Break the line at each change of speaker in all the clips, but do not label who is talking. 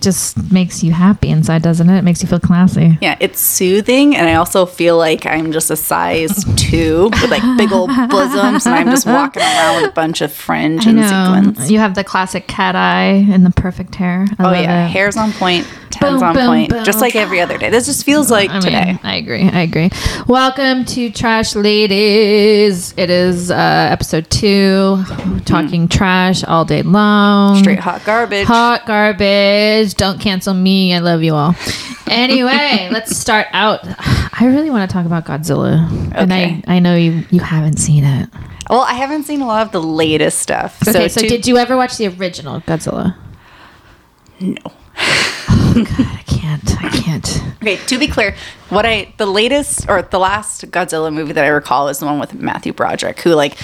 It just makes you happy inside, doesn't it? It makes you feel classy.
Yeah, it's soothing, and I also feel like I'm just a size two with like big old bosoms, and I'm just walking around with a bunch of fringe and sequins.
You have the classic cat eye and the perfect hair. I
Oh yeah,
it.
hair's on point, tens
Boom,
on
boom,
point,
boom.
just like every other day. This just feels like
I mean,
today.
I agree. I agree. Welcome to Trash Ladies. It is uh, episode two. Talking trash all day long.
Straight hot garbage.
Hot garbage. Don't cancel me. I love you all. Anyway, let's start out. I really want to talk about Godzilla, and I I know you you haven't seen it.
Well, I haven't seen a lot of the latest stuff.
Okay, so,
to-
did you ever watch the original Godzilla?
No.
Oh, I can't. I can't.
Okay, to be clear, what I the latest or the last Godzilla movie that I recall is the one with Matthew Broderick, who like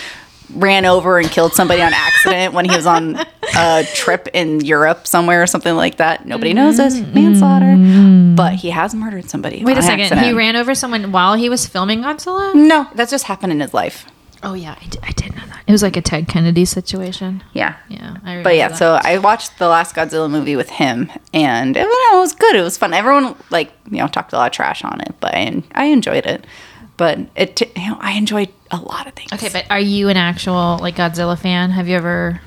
ran over and killed somebody on accident when he was on a trip in Europe somewhere or something like that. Nobody knows this mm-hmm. manslaughter, but he has murdered somebody.
Wait a second. He ran over someone while he was filming Godzilla.
No, that's just happened in his life.
Oh yeah, I did, I did know that. It was like a Ted Kennedy situation.
Yeah.
Yeah, I
But yeah,
that.
so I watched the last Godzilla movie with him, and it, know, it was good. It was fun. Everyone like you know talked a lot of trash on it, but I, I enjoyed it. But it, you know, I enjoyed a lot of things.
okay, but are you an actual like Godzilla fan? Have you ever?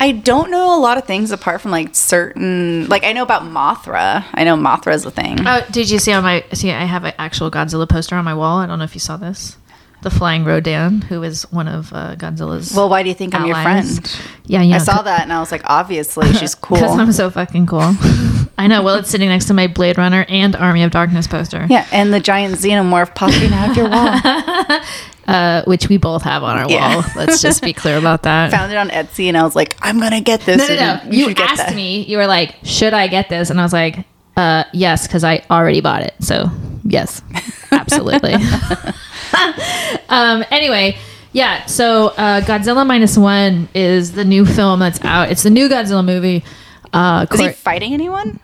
I don't know a lot of things apart from like certain, like I know about Mothra. I know Mothra's a thing.
Oh, did you see on my? See, I have an actual Godzilla poster on my wall. I don't know if you saw this. The flying Rodan, who is one of uh, Godzilla's.
well, why do you think I'm your friend?
Yeah, you know,
I saw that and I was like, obviously she's cool.
Because I'm so fucking cool. I know. Well, it's sitting next to my Blade Runner and Army of Darkness poster.
yeah, and the giant xenomorph popping out of your wall.
uh, which we both have on our
Yeah.
wall. Let's just be clear about that.
Found it on Etsy and I was like, I'm gonna get this.
no, no, no. You,
should
asked me. You were like, "Should I get this?" And I was like, uh, "Yes," because I already bought it. So yes, absolutely. um. Anyway. Yeah, so uh, Godzilla minus one is the new film that's out. It's the new Godzilla movie. Uh,
Is he
Cor-
fighting anyone?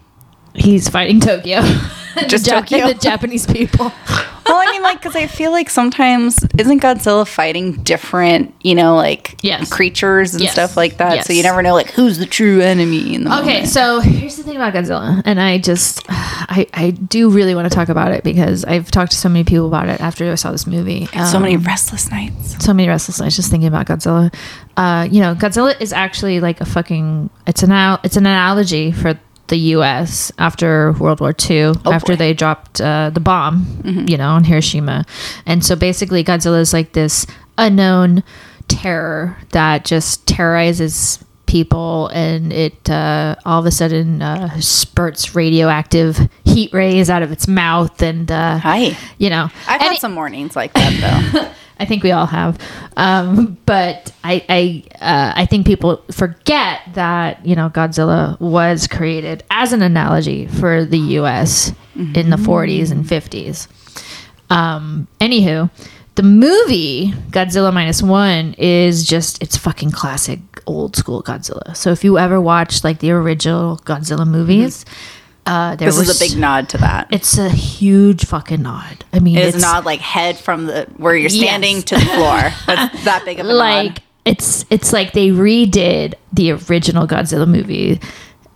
He's fighting Tokyo,
Just
the, Jap-
Tokyo?
the Japanese people.
well, I mean, like, because I feel like sometimes isn't Godzilla fighting different, you know, like
Yes.
creatures and
Yes.
stuff like that. So you never know, like, who's the true enemy in the
Okay,
moment.
so here's the thing about Godzilla, and I just, I, I do really want to talk about it because I've talked to so many people about it after I saw this movie.
so many
Um,
restless nights.
so many restless nights just thinking about Godzilla. Uh, you know, Godzilla is actually like a fucking. It's an it's an analogy for the U.S. after World War II, after
Oh, boy. Mm-hmm.
they dropped uh, the bomb, you know, on Hiroshima, and so basically Godzilla is like this unknown terror that just terrorizes people and it uh, all of a sudden uh, spurts radioactive heat rays out of its mouth and uh,
Hi.
you know
I've had
it-
some mornings like that, though.
I think we all have, um, but I I uh, I think people forget that you know Godzilla was created as an analogy for the U.S. in the 40s and 50s. Um, anywho, the movie Godzilla minus one is just it's fucking classic old school Godzilla. So if you ever watched like the original Godzilla movies, uh, there
this
was
is a big nod to that.
It's a huge fucking nod. I mean,
It is
it's
not like head from the where you're
Yes.
standing to the floor. That's that big of a
like
nod.
it's it's like they redid the original Godzilla movie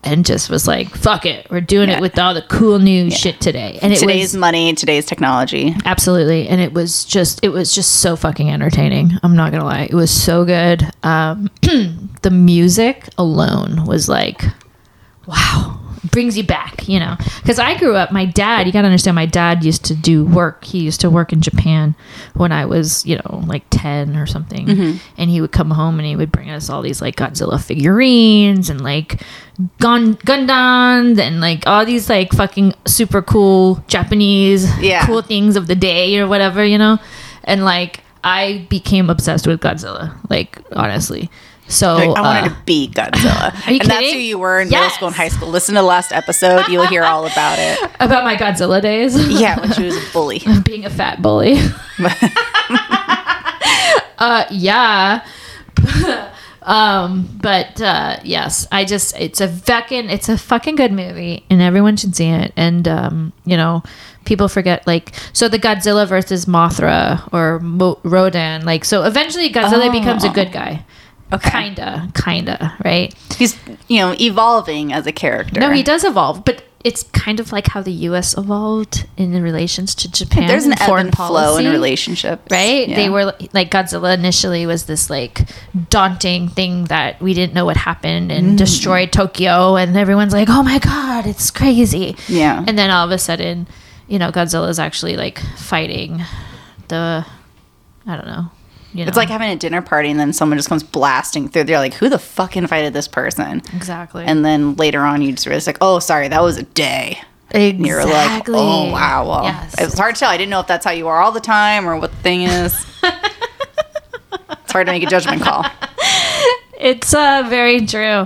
and just was like, "Fuck it, we're doing
Yeah.
it with all the cool new shit today." And it
Today's
was
money, today's technology.
absolutely, and it was just it was just so fucking entertaining. I'm not gonna lie, it was so good. Um, the music alone was like, wow. Brings you back, you know. Because I grew up, my dad, you got to understand, my dad used to do work. He used to work in Japan when I was, you know, like 10 or something. Mm-hmm. And he would come home and he would bring us all these like Godzilla figurines and like Gun Gundams and like all these like fucking super cool Japanese
Yeah.
cool things of the day or whatever, you know? And like I became obsessed with Godzilla, like honestly. So
Like, I wanted
uh,
to be Godzilla.
Are you
and that's who you were in middle school and high school. Listen to the last episode. You'll hear all about it.
about my Godzilla days.
Yeah, when she was a bully.
being a fat bully. uh, yeah. um, but uh, yes, I just it's a fucking it's a fucking good movie, and everyone should see it. And um, you know, people forget like so the Godzilla versus Mothra or Mo- Rodan. Like so, eventually Godzilla
Oh.
becomes a good guy.
Okay.
Kinda, kinda, right?
He's you know evolving as a character.
No, he does evolve, but it's kind of like how the U.S. evolved in the relations to Japan.
There's an ebb and flow in
policy,
relationships,
right?
Yeah.
They were like Godzilla initially was this like daunting thing that we didn't know what happened and
Mm.
destroyed Tokyo, and everyone's like, "Oh my god, it's crazy!"
Yeah.
and then all of a sudden, you know, Godzilla is actually like fighting the, I don't know, you know,
It's like having a dinner party and then someone just comes blasting through. They're like, "Who the fuck invited this person?"
exactly,
And then later on, you just realize like, "Oh, sorry, that was a day."
exactly.
And you're like, "Oh wow, well,
yes.
it's hard to tell. I didn't know if that's how you are all the time or what the thing is." it's hard to make a judgment call.
It's uh, very true.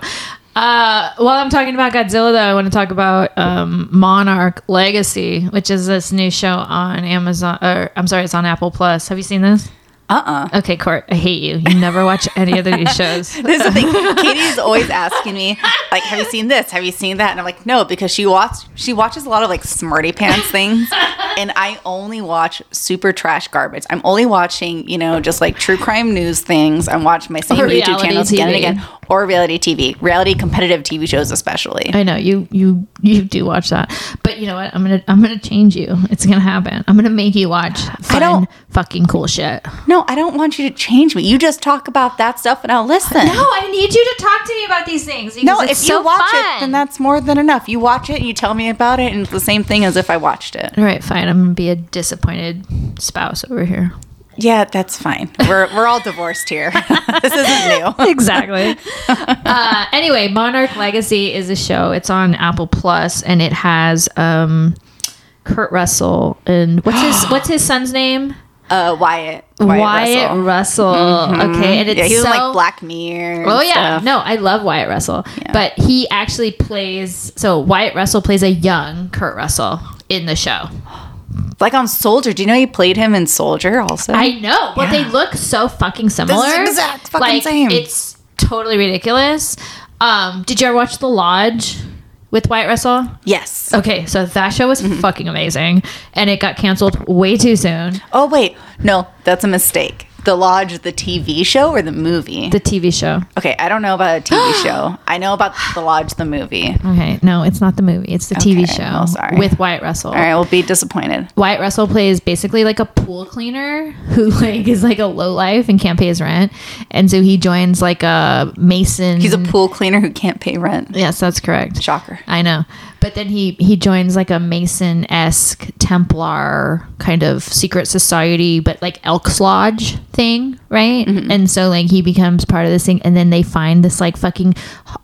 Uh, while I'm talking about Godzilla, though, I want to talk about um, Monarch Legacy, which is this new show on Amazon. Or I'm sorry, it's on Apple Plus. Have you seen this?
Uh uh
Okay, Cort, I hate you. You never watch any of these shows.
This is the thing. Katie's always asking me, like, "Have you seen this? Have you seen that?" And I'm like, "No," because she watch she watches a lot of like smarty pants things, and I only watch super trash garbage. I'm only watching, you know, just like true crime news things. I'm watching my same
Or
YouTube channels again and again, or reality TV, reality competitive TV shows especially.
I know you you you do watch that, but you know what? I'm gonna I'm gonna change you. It's gonna happen. I'm gonna make you watch fun,
don't-
fucking cool shit.
No, I don't want you to change me. You just talk about that stuff, and I'll listen.
No, I need you to talk to me about these things.
No,
because
if
it's
you watch
fun.
it, then that's more than enough. You watch it and you tell me about it, and it's the same thing as if I watched it.
All right, fine. I'm gonna be a disappointed spouse over here.
Yeah, that's fine. We're we're all divorced here. this isn't new.
exactly. uh, anyway, Monarch Legacy is a show. It's on Apple Plus, and it has um, Kurt Russell and what's his what's his son's name?
Uh, Wyatt.
Wyatt,
Russell. Mm-hmm.
Okay, and it's
Yeah, he was
so.
like Black Mirror. and
Oh yeah,
stuff.
no, I love Wyatt Russell,
Yeah.
but he actually plays. So Wyatt Russell plays a young Kurt Russell in the show.
like on Soldier. Do you know he played him in Soldier also?
I know, but
Yeah.
they look so fucking similar.
exact fucking
like,
same.
It's totally ridiculous. Um, did you ever watch The Lodge with Wyatt Russell?
yes.
Okay, so that show was
Mm-hmm.
fucking amazing, and it got canceled way too soon.
Oh wait, no, that's a mistake. The Lodge, the TV show or the movie?
The TV show.
okay, I don't know about a TV show. I know about The Lodge, the movie.
Okay, no, it's not the movie. It's the TV
Okay,
show
well, sorry.
with Wyatt Russell.
All right, we'll be disappointed.
Wyatt Russell plays basically like a pool cleaner who like is like a low life and can't pay his rent, and so he joins like a mason.
He's a pool cleaner who can't pay rent.
Yes, that's correct.
Shocker.
I know. But then he he joins like a Mason esque Templar kind of secret society, but like Elks Lodge thing, right? And so like he becomes part of this thing, and then they find this like fucking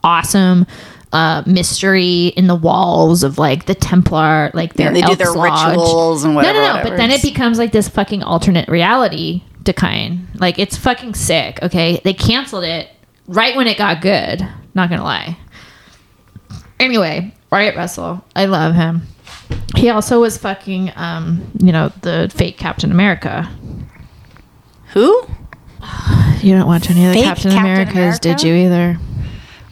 awesome uh mystery in the walls of like the Templar, like their
they do their
Lodge.
rituals and whatever,
No, no, no.
whatever.
But then it becomes like this fucking alternate reality to kind. Like it's fucking sick. Okay, they canceled it right when it got good. Not gonna lie. Anyway, Wyatt Russell, I love him. He also was fucking, um, you know, the fake Captain America.
Who?
You don't watch any of the
Fake
Captain,
Captain
Americas, did you either?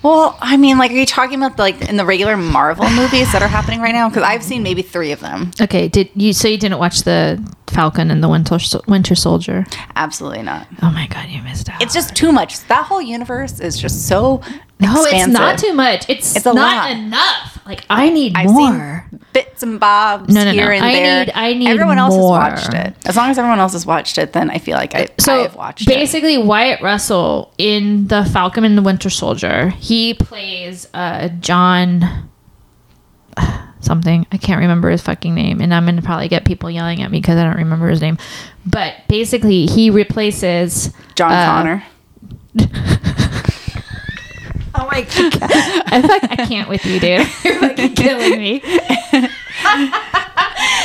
Well, I mean, like, are you talking about like in the regular Marvel movies that are happening right now? Because I've seen maybe three of them.
Okay, did you? So you didn't watch the Falcon and the Winter Sol- Winter Soldier?
Absolutely not.
Oh my god, you missed out.
It's just too much. That whole universe is just so
no, it's
expansive.
not too much. It's,
It's a
not
lot.
enough. Like I need
I've
more.
seen bits and bobs
No, no, no.
here and
I
there.
need- I need
everyone else
more.
has watched it. As long as everyone else has watched it, then I feel like I,
so
I've watched it.
basically Wyatt Russell in the Falcon and the Winter Soldier, he plays uh, John something. I can't remember his fucking name, and I'm gonna probably get people yelling at me because I don't remember his name. But basically, he replaces
John
uh,
Connor.
Oh my god! I I can't with you, dude. You're fucking killing me.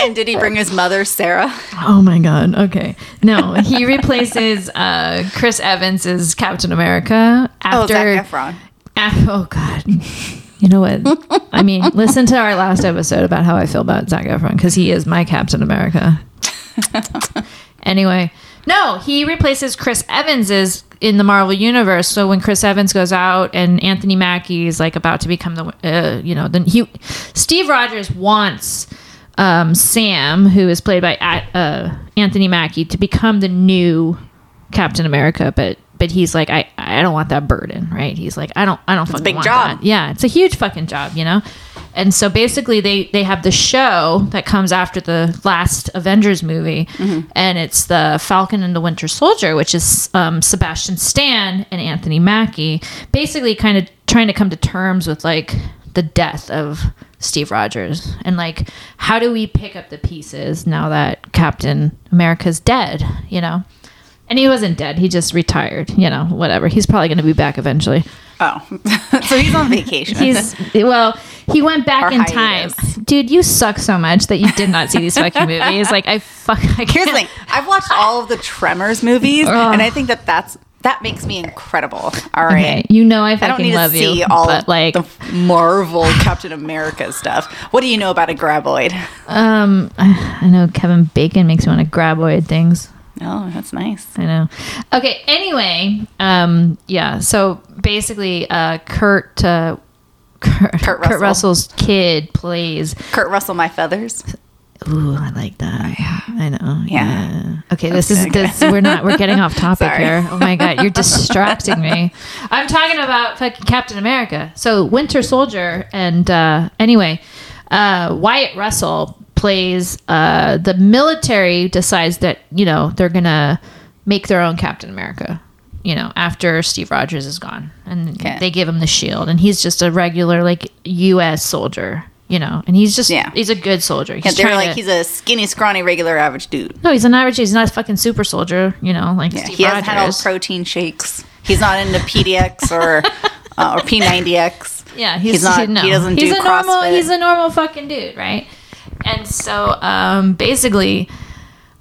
And did he bring his mother, Sarah?
Oh my god. Okay. No, he replaces uh, Chris Evans as Captain America
Oh,
after.
Zac Efron.
af- oh god. You know what? I mean, listen to our last episode about how I feel about Zac Efron because he is my Captain America. anyway, no, he replaces Chris Evans as in the Marvel universe. So when Chris Evans goes out and Anthony Mackie is like about to become the, uh, you know, then he, Steve Rogers wants um, Sam, who is played by uh, Anthony Mackie, to become the new Captain America, but but he's like, I, I don't want that burden, right? He's like, I don't, I don't fucking
big
want
job.
that. Yeah, it's a huge fucking job, you know. And so basically, they they have the show that comes after the last Avengers movie, and it's the Falcon and the Winter Soldier, which is um, Sebastian Stan and Anthony Mackie, basically kind of trying to come to terms with like the death of Steve Rogers and like how do we pick up the pieces now that Captain America's dead, you know? And he wasn't dead, he just retired, you know, whatever. He's probably going to be back eventually.
Oh, so he's on vacation.
He's well, he went back in time. Dude, you suck so much that you did not see these fucking movies. Like I fuck I
Here's the thing: I've watched all of the Tremors movies, and I think that that's that makes me incredible. All right.
Okay, you know I
I don't
fucking
need
love
to see
you,
all
but like
the Marvel Captain America stuff. What do you know about a graboid?
um I, I know Kevin Bacon makes me want to graboid things.
Oh, that's nice.
I know. Okay. Anyway, um, yeah. So basically, uh, Kurt, uh, Kurt, Kurt,
Russell.
Russell's kid plays.
Kurt Russell, my feathers.
Ooh, I like that. I know.
Yeah.
Okay. This is
Okay.
this. We're not. We're getting off topic here. Oh my god, you're distracting me. I'm talking about fucking Captain America. So Winter Soldier, and uh, anyway, uh, Wyatt Russell plays uh, the military decides that you know they're gonna make their own Captain America. You know, after Steve Rogers is gone, and
Okay.
they give him the shield, and he's just a regular like U.S. soldier. You know, and he's just
Yeah.
he's a good soldier. He's
Yeah, they're like
to-
he's a skinny, scrawny, regular, average dude.
no, he's an average. He's not a fucking super soldier. You know, like
Yeah,
Steve
he hasn't had all protein shakes. He's not into PDX or uh, or P90X.
Yeah, he's,
He's not-
He, no.
he doesn't
he's
do
a normal.
CrossFit.
He's a normal fucking dude, right? And so, um, basically,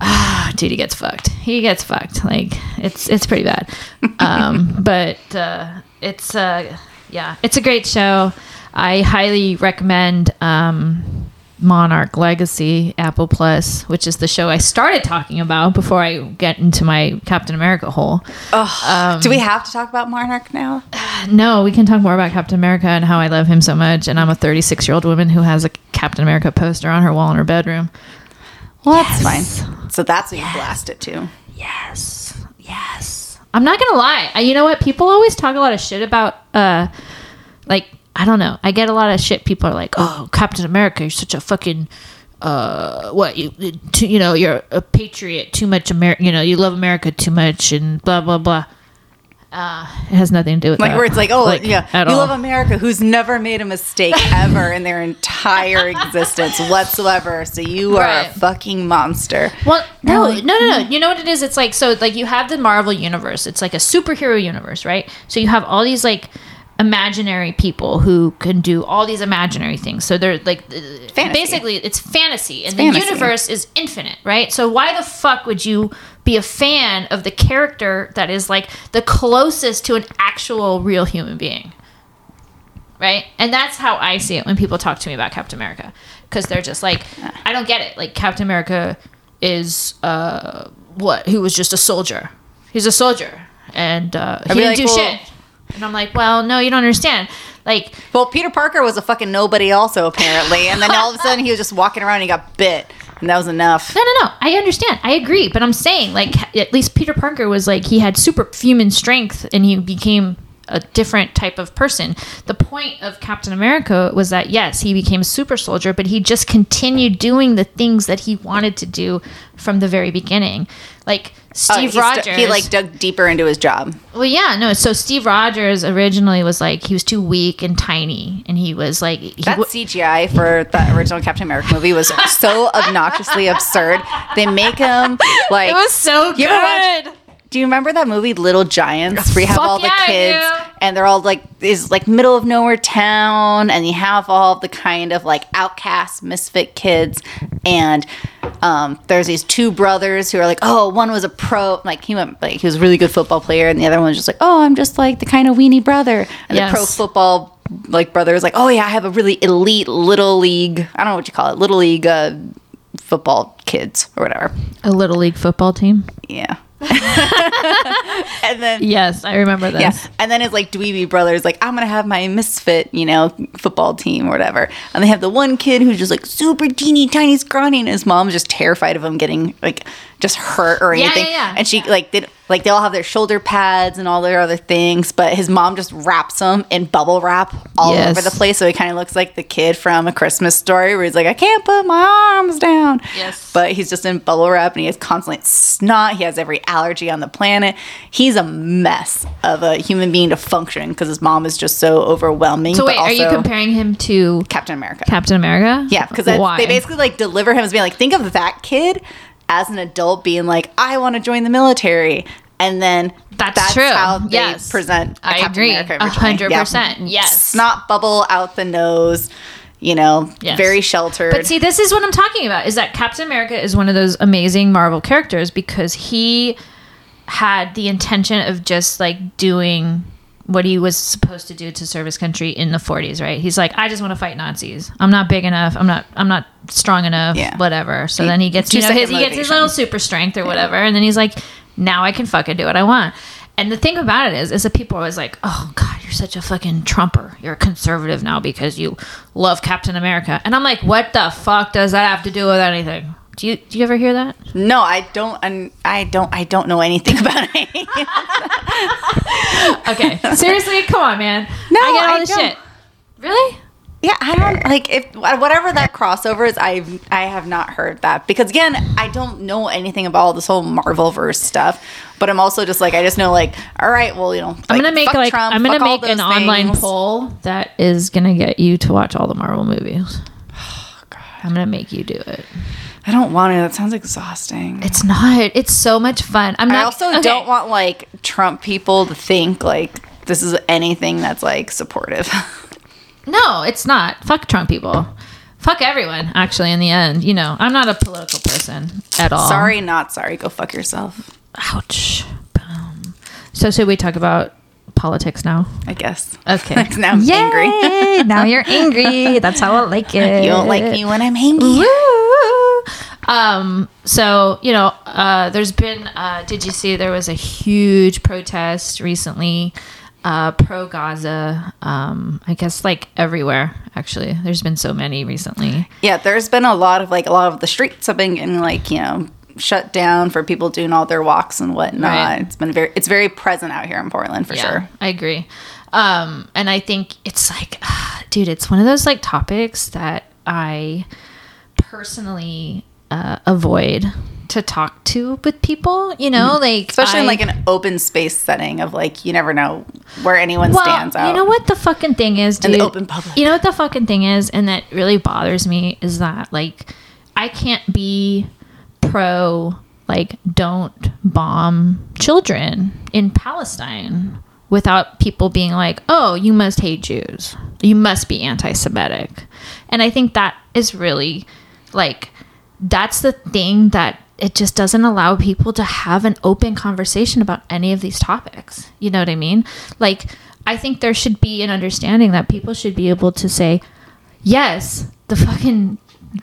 ah, dude, he gets fucked. He gets fucked. Like it's it's pretty bad. Um, but uh, it's uh, yeah, it's a great show. I highly recommend um, Monarch Legacy Apple Plus, which is the show I started talking about before I get into my Captain America hole.
Do we have to talk about Monarch now?
No, we can talk more about Captain America and how I love him so much. And I'm a 36 year old woman who has a Captain America poster on her wall in her bedroom.
Well, that's fine. So that's what you blast it to.
Yes, yes. I'm not gonna lie. I, you know what? People always talk a lot of shit about, uh, like I don't know. I get a lot of shit. People are like, "Oh, Captain America, you're such a fucking." Uh, what you, too, you know, you're a patriot. Too much America. You know, you love America too much, and blah blah blah. Uh, it has nothing to do with
Like
that.
where it's like, oh
Like,
yeah, you
all.
love America, who's never made a mistake ever in their entire existence whatsoever. So you are
Right.
a fucking monster.
Well, no,
like,
no, no, no. You know what it is? It's like so, like you have the Marvel universe. It's like a superhero universe, right? So you have all these like imaginary people who can do all these imaginary things. So they're like uh,
Fantasy.
basically it's fantasy, and
fantasy.
the universe is infinite, right? So why the fuck would you be a fan of the character that is like the closest to an actual real human being? right? And that's how I see it when people talk to me about Captain America, because they're just like, I don't get it. Like Captain America is uh, what? He was just a soldier. He's a soldier, and uh, he didn't
like,
do
well-
shit. And I'm like, well, no, you don't understand. Like,
Well, Peter Parker was a fucking nobody, also apparently, and then all of a sudden he was just walking around and he got bit, and that was enough.
no, no, no. I understand. I agree. But I'm saying, like, at least Peter Parker was like, he had superhuman strength and he became a different type of person. The point of Captain America was that, yes, he became a super soldier, but he just continued doing the things that he wanted to do from the very beginning. Like,
Uh,
Steve
stu-
Rogers.
he like dug deeper into his job.
Well, yeah, no. So Steve Rogers originally was like he was too weak and tiny, and he was like he
That
w-
CGI for the original Captain America movie was so obnoxiously absurd. They make him like
it was so
You ever
good.
Do you remember that movie Little Giants where you have
Fuck
all the
yeah, I
kids
do.
and they're all like is like middle of nowhere town and you have all the kind of like outcast misfit kids and um, there's these two brothers who are like oh one was a pro like he went like he was a really good football player and the other one was just like oh I'm just like the kind of weenie brother and
Yes.
the pro football like brother is like oh yeah I have a really elite little league I don't know what you call it little league uh, football kids or whatever
A little league football team.
yeah and then
Yes, I remember this.
yeah. And then it's like Dweeby Brothers, like, I'm to have my misfit, you know, football team or whatever. And they have the one kid who's just like super teeny tiny scrawny, and his mom's just terrified of him getting like just hurt or
Yeah,
anything.
yeah, yeah.
And she, like, did like they all have their shoulder pads and all their other things, but his mom just wraps them in bubble wrap all
Yes.
over the place. So he kind of looks like the kid from A Christmas Story, where he's like, "I can't put my arms down."
Yes.
but he's just in bubble wrap and he has constant snot. He has every allergy on the planet. He's a mess of a human being to function because his mom is just so overwhelming.
So wait, are you comparing him to
Captain America?
Captain America?
Yeah, because they basically like deliver him as being like, think of that kid as an adult being like, I want to join the military. And then
That's true.
how they
Yes.
present a
I
Captain
agree.
America
A
originally.
hundred
Yeah.
percent. Yes.
Snot bubble out the nose, you know,
Yes.
very sheltered.
But see, this is what I'm talking about. Is that Captain America is one of those amazing Marvel characters because he had the intention of just like doing what he was supposed to do to serve his country in the 40s, right? He's like, I just want to fight Nazis. I'm not big enough. I'm not. I'm not strong enough.
Yeah.
Whatever. So then he gets, you know, his, he gets his little super strength or whatever, and then he's like, now I can fucking do what I want. And the thing about it is, is that people are always like, "Oh God, you're such a fucking Trumper. You're a conservative now because you love Captain America." And I'm like, "What the fuck does that have to do with anything?" Do you do you ever hear that?
no, I don't. I'm, I don't. I don't know anything about it.
Okay, seriously, come on, man.
No,
I get all
I
this
don't.
shit. Really?
Yeah, I don't like if whatever that crossover is. I I have not heard that because again, I don't know anything about all this whole Marvel verse stuff. But I'm also just like I just know like all right, well you know
I'm gonna make like I'm gonna make an online
poll.
that is gonna get you to watch all the Marvel movies.
Oh,
I'm gonna make you do it.
I don't want to. That sounds exhausting.
It's not. It's so much fun. I'm not.
I also
okay.
don't want like Trump people to think like this is anything that's like supportive.
No, it's not. Fuck Trump people. Fuck everyone, actually, in the end. You know, I'm not a political person at all.
sorry, not sorry. Go fuck yourself.
Ouch. Boom. So, should we talk about politics now?
I guess.
Okay.
now I'm angry.
Now you're angry. That's how I like it.
You don't like me when I'm angry.
Woo! Um, so you know, uh, there's been. Uh, did you see there was a huge protest recently, uh, pro Gaza? Um, I guess like everywhere. Actually, there's been so many recently.
Yeah, there's been a lot of like a lot of the streets have been getting like you know shut down for people doing all their walks and whatnot.
Right.
It's been very it's very present out here in Portland for sure.
I agree. Um, and I think it's like, dude, it's one of those like topics that I personally uh, avoid to talk to with people. You know, like
Mm-hmm. Especially in like an open space setting of like you never know where anyone
well,
stands out.
You know what the fucking thing is,
In
dude?
the open public.
You know what the fucking thing is, and that really bothers me is that like I can't be pro like don't bomb children in Palestine without people being like, "Oh, you must hate Jews. You must be anti-Semitic." And I think that is really like that's the thing that it just doesn't allow people to have an open conversation about any of these topics. You know what I mean? Like, I think there should be an understanding that people should be able to say, yes, the fucking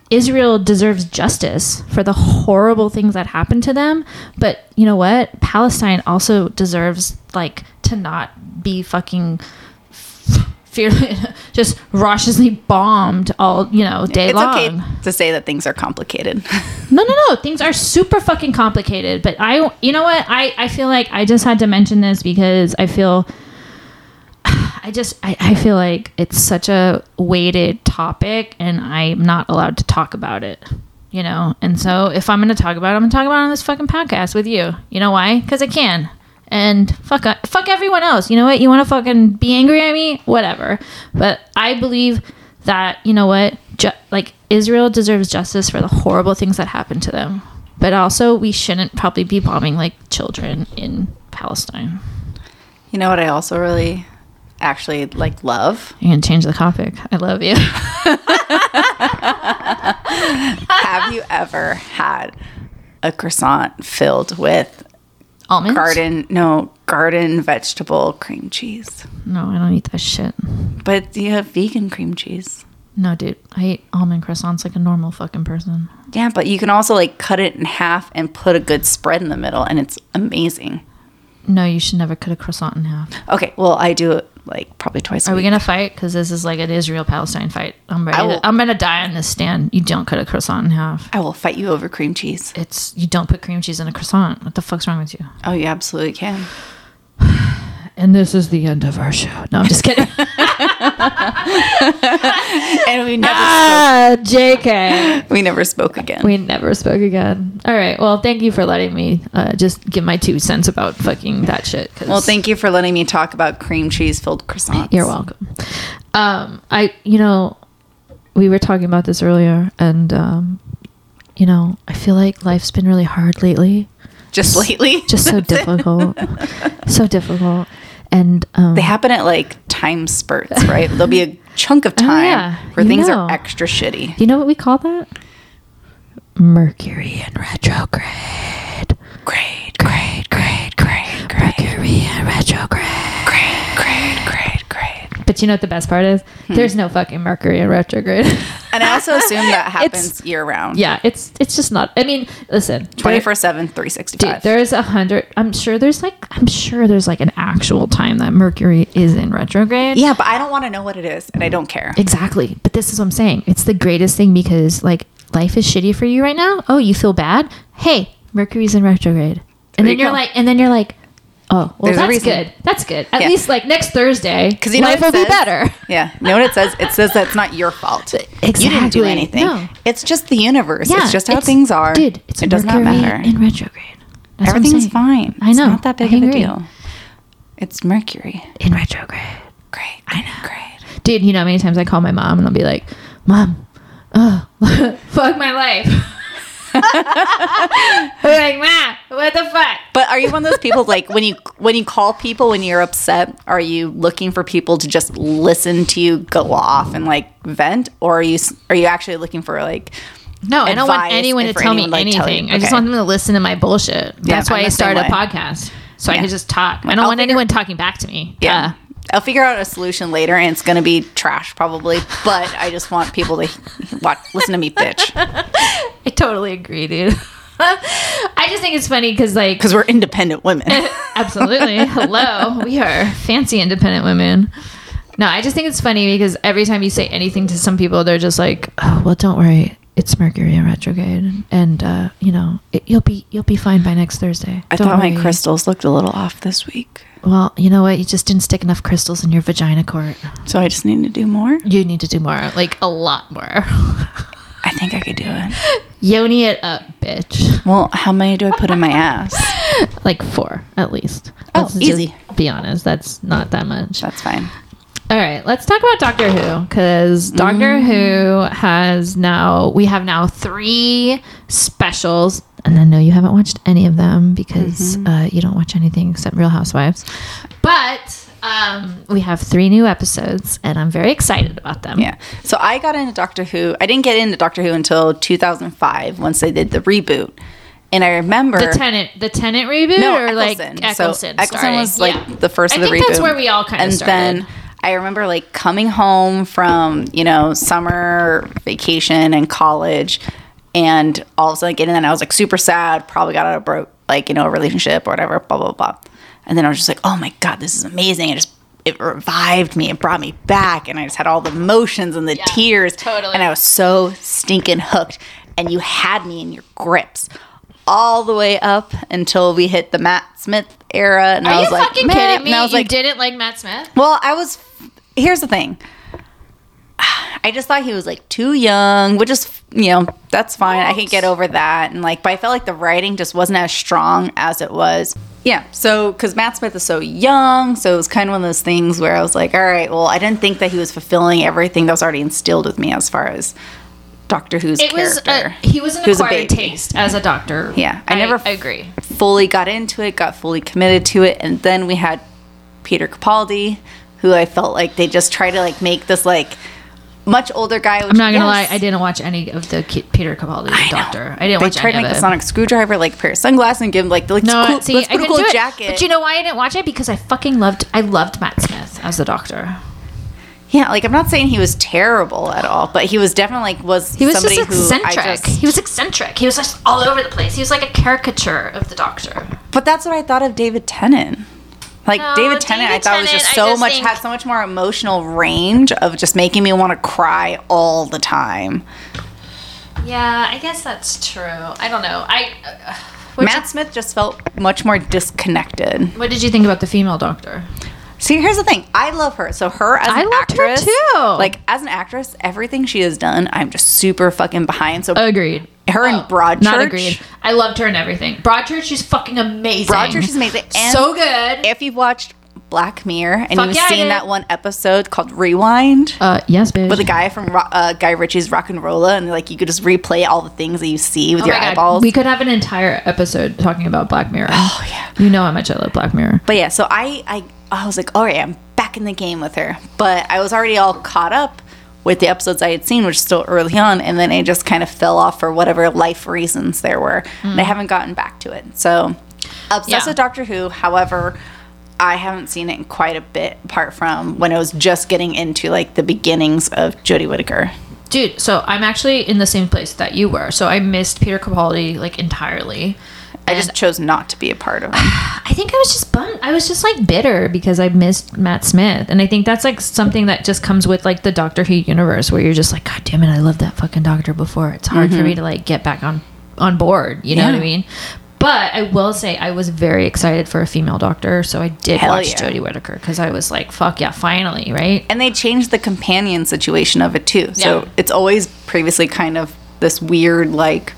Israel deserves justice for the horrible things that happened to them. But you know what? Palestine also deserves, like, to not be fucking just raucously bombed all you know day
it's
long.
okay to say that things are complicated.
No, no, no. Things are super fucking complicated. But I, you know what? I, I feel like I just had to mention this because I feel, I just, I, I feel like it's such a weighted topic and I'm not allowed to talk about it, you know? And so if I'm going to talk about it, I'm going to talk about it on this fucking podcast with you. You know why? Because I can. And fuck, uh, fuck everyone else. You know what? You want to fucking be angry at me? Whatever. But I believe that you know what Ju- like israel deserves justice for the horrible things that happened to them but also we shouldn't probably be bombing like children in palestine
you know what I also really actually like love?
you're gonna change the topic i love you
Have you ever had a croissant filled with
almonds
garden no garden vegetable cream cheese?
no i don't eat that shit
But do you have vegan cream cheese.
no dude i eat almond croissants like a normal fucking person
Yeah, but you can also like cut it in half and put a good spread in the middle, and it's amazing.
No, you should never cut a croissant in half.
Okay, well, I do it like probably twice a
Are we
week.
gonna fight? Because this is like an Israel Palestine fight. I'm ready.
I will-
to, I'm gonna die on this stand. You don't cut a croissant in half.
I will fight you over cream cheese.
It's you don't put cream cheese in a croissant. What the fuck's wrong with you?
Oh, you absolutely can.
And this is the end of our show. No, I'm just kidding.
And we never
ah, JK.
spoke, we never spoke again.
We never spoke again. All right. Well, thank you for letting me uh, just give my two cents about fucking that shit.
well, thank you for letting me talk about cream cheese filled croissants.
You're welcome. Um, I, you know, we were talking about this earlier, and um, you know, I feel like life's been really hard lately.
Just lately,
Just so difficult, so difficult, and um,
They happen at like time spurts, right? There'll be a chunk of time
Oh, yeah,
where
you
things
know.
are extra shitty.
You know what we call that? Mercury in retrograde.
Great, great, great, great, great,
Mercury in retrograde.
great, great, great, great.
But you know what the best part is?
Hmm.
There's no fucking Mercury in retrograde.
And I also assume that
It's-
happens year round.
yeah, it's it's just not. I mean, listen, there-
24 7,
Dude,
365.
there's a hundred. I'm sure there's like. I'm sure there's like an actual time that Mercury is in retrograde.
yeah, but I don't want to know what it is, and I don't care.
Exactly. But this is what I'm saying. It's the greatest thing because like life is shitty for you right now. Oh, you feel bad? Hey, Mercury's in retrograde. And
There
then
you
you're like and then you're like, oh, well
There's
that's good. That's good. At
Yeah.
least like next Thursday,
Because you know
life will
it
be better.
Yeah. You know what it says? It says that it's not your fault. You didn't do anything.
No.
It's just the universe.
Yeah,
it's just how
it's-
things are.
Dude, it's
it does not matter.
in retrograde. That's
Everything's fine.
I
It's
know.
not that big of a deal. It's Mercury.
In retrograde.
Great. I know. Great.
Dude, you know how many times I call my mom and I'll be like, Mom, oh, fuck my life. Like, Ma, what the fuck?
But are you one of those people like when you when you call people when you're upset? Are you looking for people to just listen to you go off and like vent, or are you are you actually looking for like?
No, I don't want anyone to tell me
anyone, like, tell you-
anything. I just want them to listen to my bullshit. That's why
I'm
I started a podcast. So I
Yeah.
can just talk. I don't
I'll
want anyone talking back to me.
Yeah. Uh, I'll figure out a solution later, and it's gonna be trash probably. But I just want people to watch, listen to me bitch
I totally agree, dude. I just think it's funny because, like,
because we're independent women.
Absolutely. Hello. We are fancy independent women. No, I just think it's funny because every time you say anything to some people, they're just like, "Oh, well, don't worry. It's Mercury in retrograde, and uh, you know it, you'll be you'll be fine by next Thursday."
I
Don't
thought my crystals looked a little off this week,
Well, you know what? You just didn't stick enough crystals in your vagina Cort.
so I just need to do more.
You need to do more, like a lot more.
I think I could do it.
Yoni it up, bitch.
Well, how many do I put in my ass?
Like four at least.
Oh,
Let's
easy.
Be honest, that's not that much.
That's fine.
All right, let's talk about Doctor Who because mm-hmm. Doctor Who has now we have now three specials, and I know you haven't watched any of them because uh, you don't watch anything except Real Housewives. But um, we have three new episodes, and I'm very excited about them.
Yeah. So I got into Doctor Who. I didn't get into Doctor Who until 2005 once they did the reboot. And I remember
The Tennant, the Tennant reboot,
no,
or like
Eccleston.
Eccleston.
So Eccleston was like?
Yeah.
the first
I
of the
think
reboot.
that's where we all kind of
and
started.
then I remember like coming home from you know summer vacation and college, and all of a sudden getting in, I was like super sad. Probably got out of broke like you know a relationship or whatever. Blah blah blah. And then I was just like, oh my god, this is amazing. It just it revived me. It brought me back, and I just had all the emotions and the tears.
totally.
And I was so stinking hooked. And you had me in your grips all the way up until we hit the Matt Smith era. And I was
you
like,
fucking
"Meh."
kidding me?
And I was
you
like,
didn't like Matt Smith?
well, I was. Here's the thing. I just thought he was like too young, which is you know that's fine. I can get over that, and like, but I felt like the writing just wasn't as strong as it was. Yeah, so because Matt Smith is so young, so it was kind of one of those things where I was like, all right, well, I didn't think that he was fulfilling everything that was already instilled with me as far as Doctor Who's
It was
character.
a, he was an
He was a
acquired
baby.
taste as a doctor.
Yeah, I never-
I agree.
fully got into it, got fully committed to it, and then we had Peter Capaldi, who I felt like they just try to like make this like much older guy. Which,
I'm not gonna
yes,
lie, I didn't watch any of the Ki- Peter Capaldi
I.
Doctor. I didn't
They
watch
tried
any
to make
of
the
it.
sonic screwdriver like a pair of sunglasses and give him like the like
no,
cool,
see,
let's
I
put a
couldn't
cool
do it.
jacket.
But you know why I didn't watch it? Because I fucking loved. I loved Matt Smith as the Doctor.
yeah, like I'm not saying he was terrible at all, but he was definitely like was
He was
somebody
just eccentric.
just
he was eccentric. He was just all over the place. He was like a caricature of the Doctor.
But that's what I thought of David Tennant. Like
No,
David Tennant, I
David
thought was just so
just
much
think-
had so much more emotional range of just making me want to cry all the time.
Yeah, I guess that's true. I don't know. I. Uh,
Matt Smith just felt much more disconnected.
what did you think about the female doctor?
See, here's the thing. I love her. So her as
I
an
loved her
actress,
too.
like as an actress, everything she has done, I'm just super fucking behind. So
Agreed.
her
Oh,
in Broadchurch,
Not agreed. I loved her in everything. Broadchurch, she's fucking amazing.
Broadchurch is amazing. And
so good.
If you've watched Black Mirror and
Fuck
you've
yeah,
seen that one episode called Rewind.
uh, yes, bitch.
with a guy from uh, Guy Ritchie's RocknRolla, and like you could just replay all the things that you see with
Oh
your
my God,
eyeballs.
We could have an entire episode talking about Black Mirror.
oh yeah.
You know how much I love Black Mirror.
But yeah, so I, I I was like, all right, I'm back in the game with her. But I was already all caught up with the episodes I had seen, which is still early on, and then I just kind of fell off for whatever life reasons there were. And I haven't gotten back to it. So obsessed
Mm. Yeah.
with Doctor Who. However, I haven't seen it in quite a bit, apart from when I was just getting into like the beginnings of Jodie Whittaker.
Dude, so I'm actually in the same place that you were. So I missed Peter Capaldi like entirely.
I just chose not to be a part of it.
I think I was just bummed. I was just like bitter because I missed Matt Smith, and I think that's like something that just comes with like the Doctor Who universe, where you're just like, God damn it, I loved that fucking Doctor before. It's hard for me to like get back on on board. You know what I
Mm-hmm.
Mean? But I will say I was very excited for a female Doctor, so I did
Hell
watch
yeah.
Jodie Whittaker because I was like, fuck yeah, finally, right?
and they changed the companion situation of it too. So
Yeah.
it's always previously kind of this weird like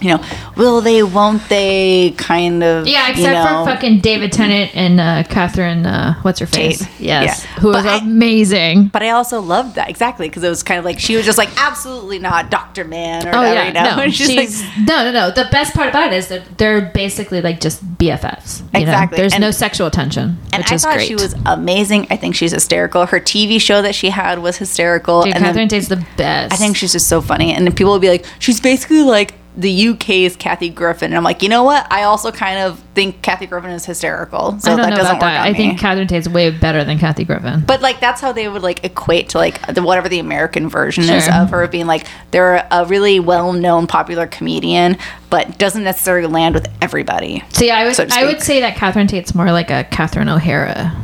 you know, will they, won't they kind of
Yeah,
you
except
know,
for fucking David Tennant and uh, Catherine, uh, what's her face?
Tate.
Yes,
Yeah.
who was
But I-
amazing.
But I also loved that exactly because it was kind of like she was just like absolutely not Doctor Man or
Oh
whatever.
yeah,
you know?
no,
just
she's
like,
no, no, no. The best part about it is that they're basically like just BFFs. You
Exactly.
know? There's
And-
no sexual tension,
and
which
I
is
thought
great.
she was amazing. I think she's hysterical. Her TV show that she had was hysterical.
Dude,
and then-
Catherine Tate's the best.
I think she's just so funny. And people will be like, she's basically like the UK's Kathy Griffin. And I'm like, you know what? I also kind of think Kathy Griffin is hysterical. So
I don't
that
know
doesn't
about
work
that. I
me.
think Catherine Tate's way better than Kathy Griffin.
but like that's how they would like equate to like the, whatever the American version is of her being like they're a really well-known popular comedian, but doesn't necessarily land with everybody.
See, I would
so
I would say that Catherine Tate's more like a Catherine O'Hara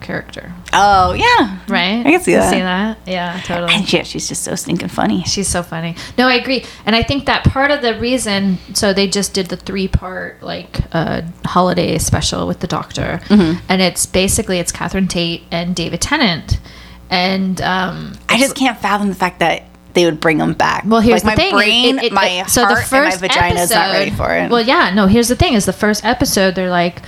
character,
Oh yeah,
right?
I can see that.
See that? Yeah, totally.
And yeah, she's just so stinking funny.
She's so funny. No, I agree. And I think that part of the reason, so they just did the three part like uh, holiday special with the doctor,
Mm-hmm.
and it's basically it's Catherine Tate and David Tennant, and um,
I just can't fathom the fact that they would bring them back.
well, here's
like,
the
my
thing.
brain,
it- it-
my
it-
heart, and my vagina is not ready for it.
Well, yeah, no. Here's the thing: is the first episode they're like,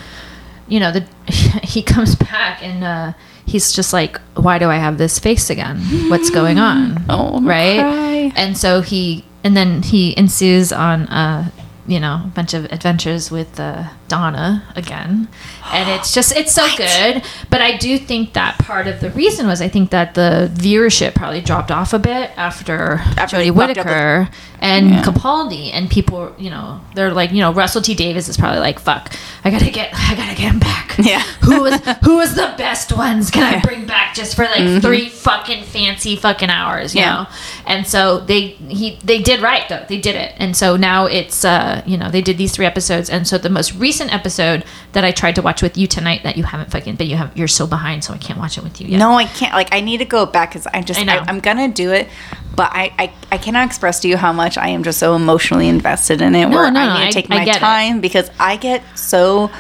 you know, the he comes back and uh, he's just like, why do I have this face again? What's going on?
Oh,
right. And so he and then he ensues on uh, you know a bunch of adventures with uh, Donna again, and it's just it's so good. But I do think that part of the reason was I think that the viewership probably dropped off a bit after,
After they
Jodie
fucked with-
Whittaker and
Yeah.
Capaldi, and people you know they're like you know Russell T Davies is probably like fuck I gotta get I gotta get him back.
Yeah.
who was who was the best ones can I bring back just for like three fucking fancy fucking hours, you
Mm-hmm. Yeah.
know? And so they he they did right though. They did it. And so now it's uh you know, they did these three episodes and so the most recent episode that I tried to watch with you tonight that you haven't fucking but you have you're so behind so I can't watch it with you yet.
No, I can't. Like, I need to go back because I'm just,
I know.
I, am gonna do it, but I, I, I cannot express to you how much I am just so emotionally invested in it.
No,
where
no,
I
no,
need to take
I
my
get it.
time because I get so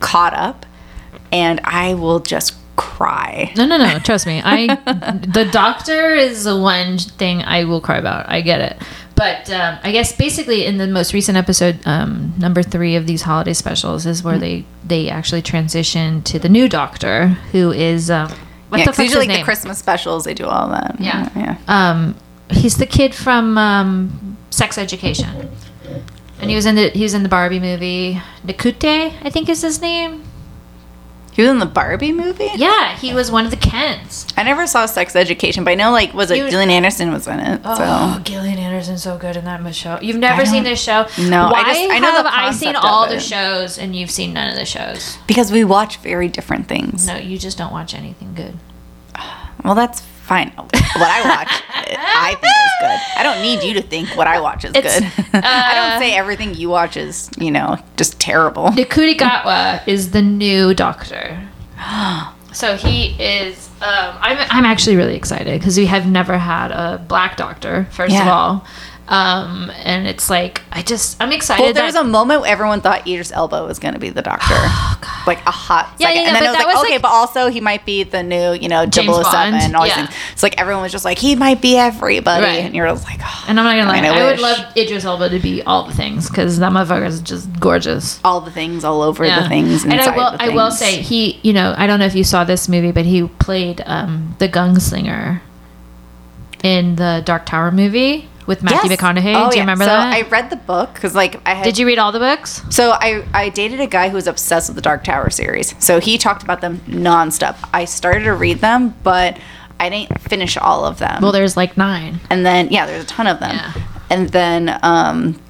caught up, and I will just cry.
No, no, no. Trust me. I the doctor is the one thing I will cry about. I get it. But um, I guess basically in the most recent episode, um, number three of these holiday specials is where they they actually transition to the new doctor, who is um, what
yeah,
the
'cause
fuck's
usually
his
like
name?
the Christmas specials, they do all that.
Yeah.
yeah.
um, he's the kid from um, Sex Education, and he was in the he was in the Barbie movie. Ncuti, I think is his name.
He was in the Barbie movie.
Yeah, he was one of the Kens.
I never saw Sex Education, but I know like was it
was-
Gillian Anderson was in it.
Oh,
So
Gillian Anderson's so good in that show. You've never seen this show?
No, I
Why
just- I know
have I seen all the shows and you've seen none of the shows?
because we watch very different things.
No, you just don't watch anything good.
Well, that's fine. What I watch I think is good. I don't need you to think what I watch is
It's,
good. I don't say everything you watch is, you know, just terrible.
Ncuti Gatwa is the new doctor. So he is. Um, I'm I'm actually really excited because we have never had a black doctor. First of all, um, and it's like I just I'm excited.
Well, there was a moment where everyone thought Idris Elba was going to be the doctor. like a hot
Yeah,
second.
yeah, yeah,
and then
but
I was like,
was,
okay,
like-
but also he might be the new, you know,
James
007
Bond,
and all these
yeah.
things. It's like everyone was just like, he might be everybody.
Right.
And you're just like, oh,
and I'm not gonna lie,
I mean,
I,
I
would love Idris Elba to be all the things because that motherfucker is just gorgeous.
all the things all over the things.
and I will I will say he you know I don't know if you saw this movie but he played um, the gunslinger in the Dark Tower movie with Matthew
Yes.
McConaughey.
Oh,
Do you
yeah.
remember
so
that?
I read the book because, like, I had
Did you read all the books?
So I, I dated a guy who was obsessed with the Dark Tower series. So he talked about them nonstop. I started to read them, but I didn't finish all of them.
Well, there's like nine.
and then yeah, there's a ton of them.
Yeah.
And then um,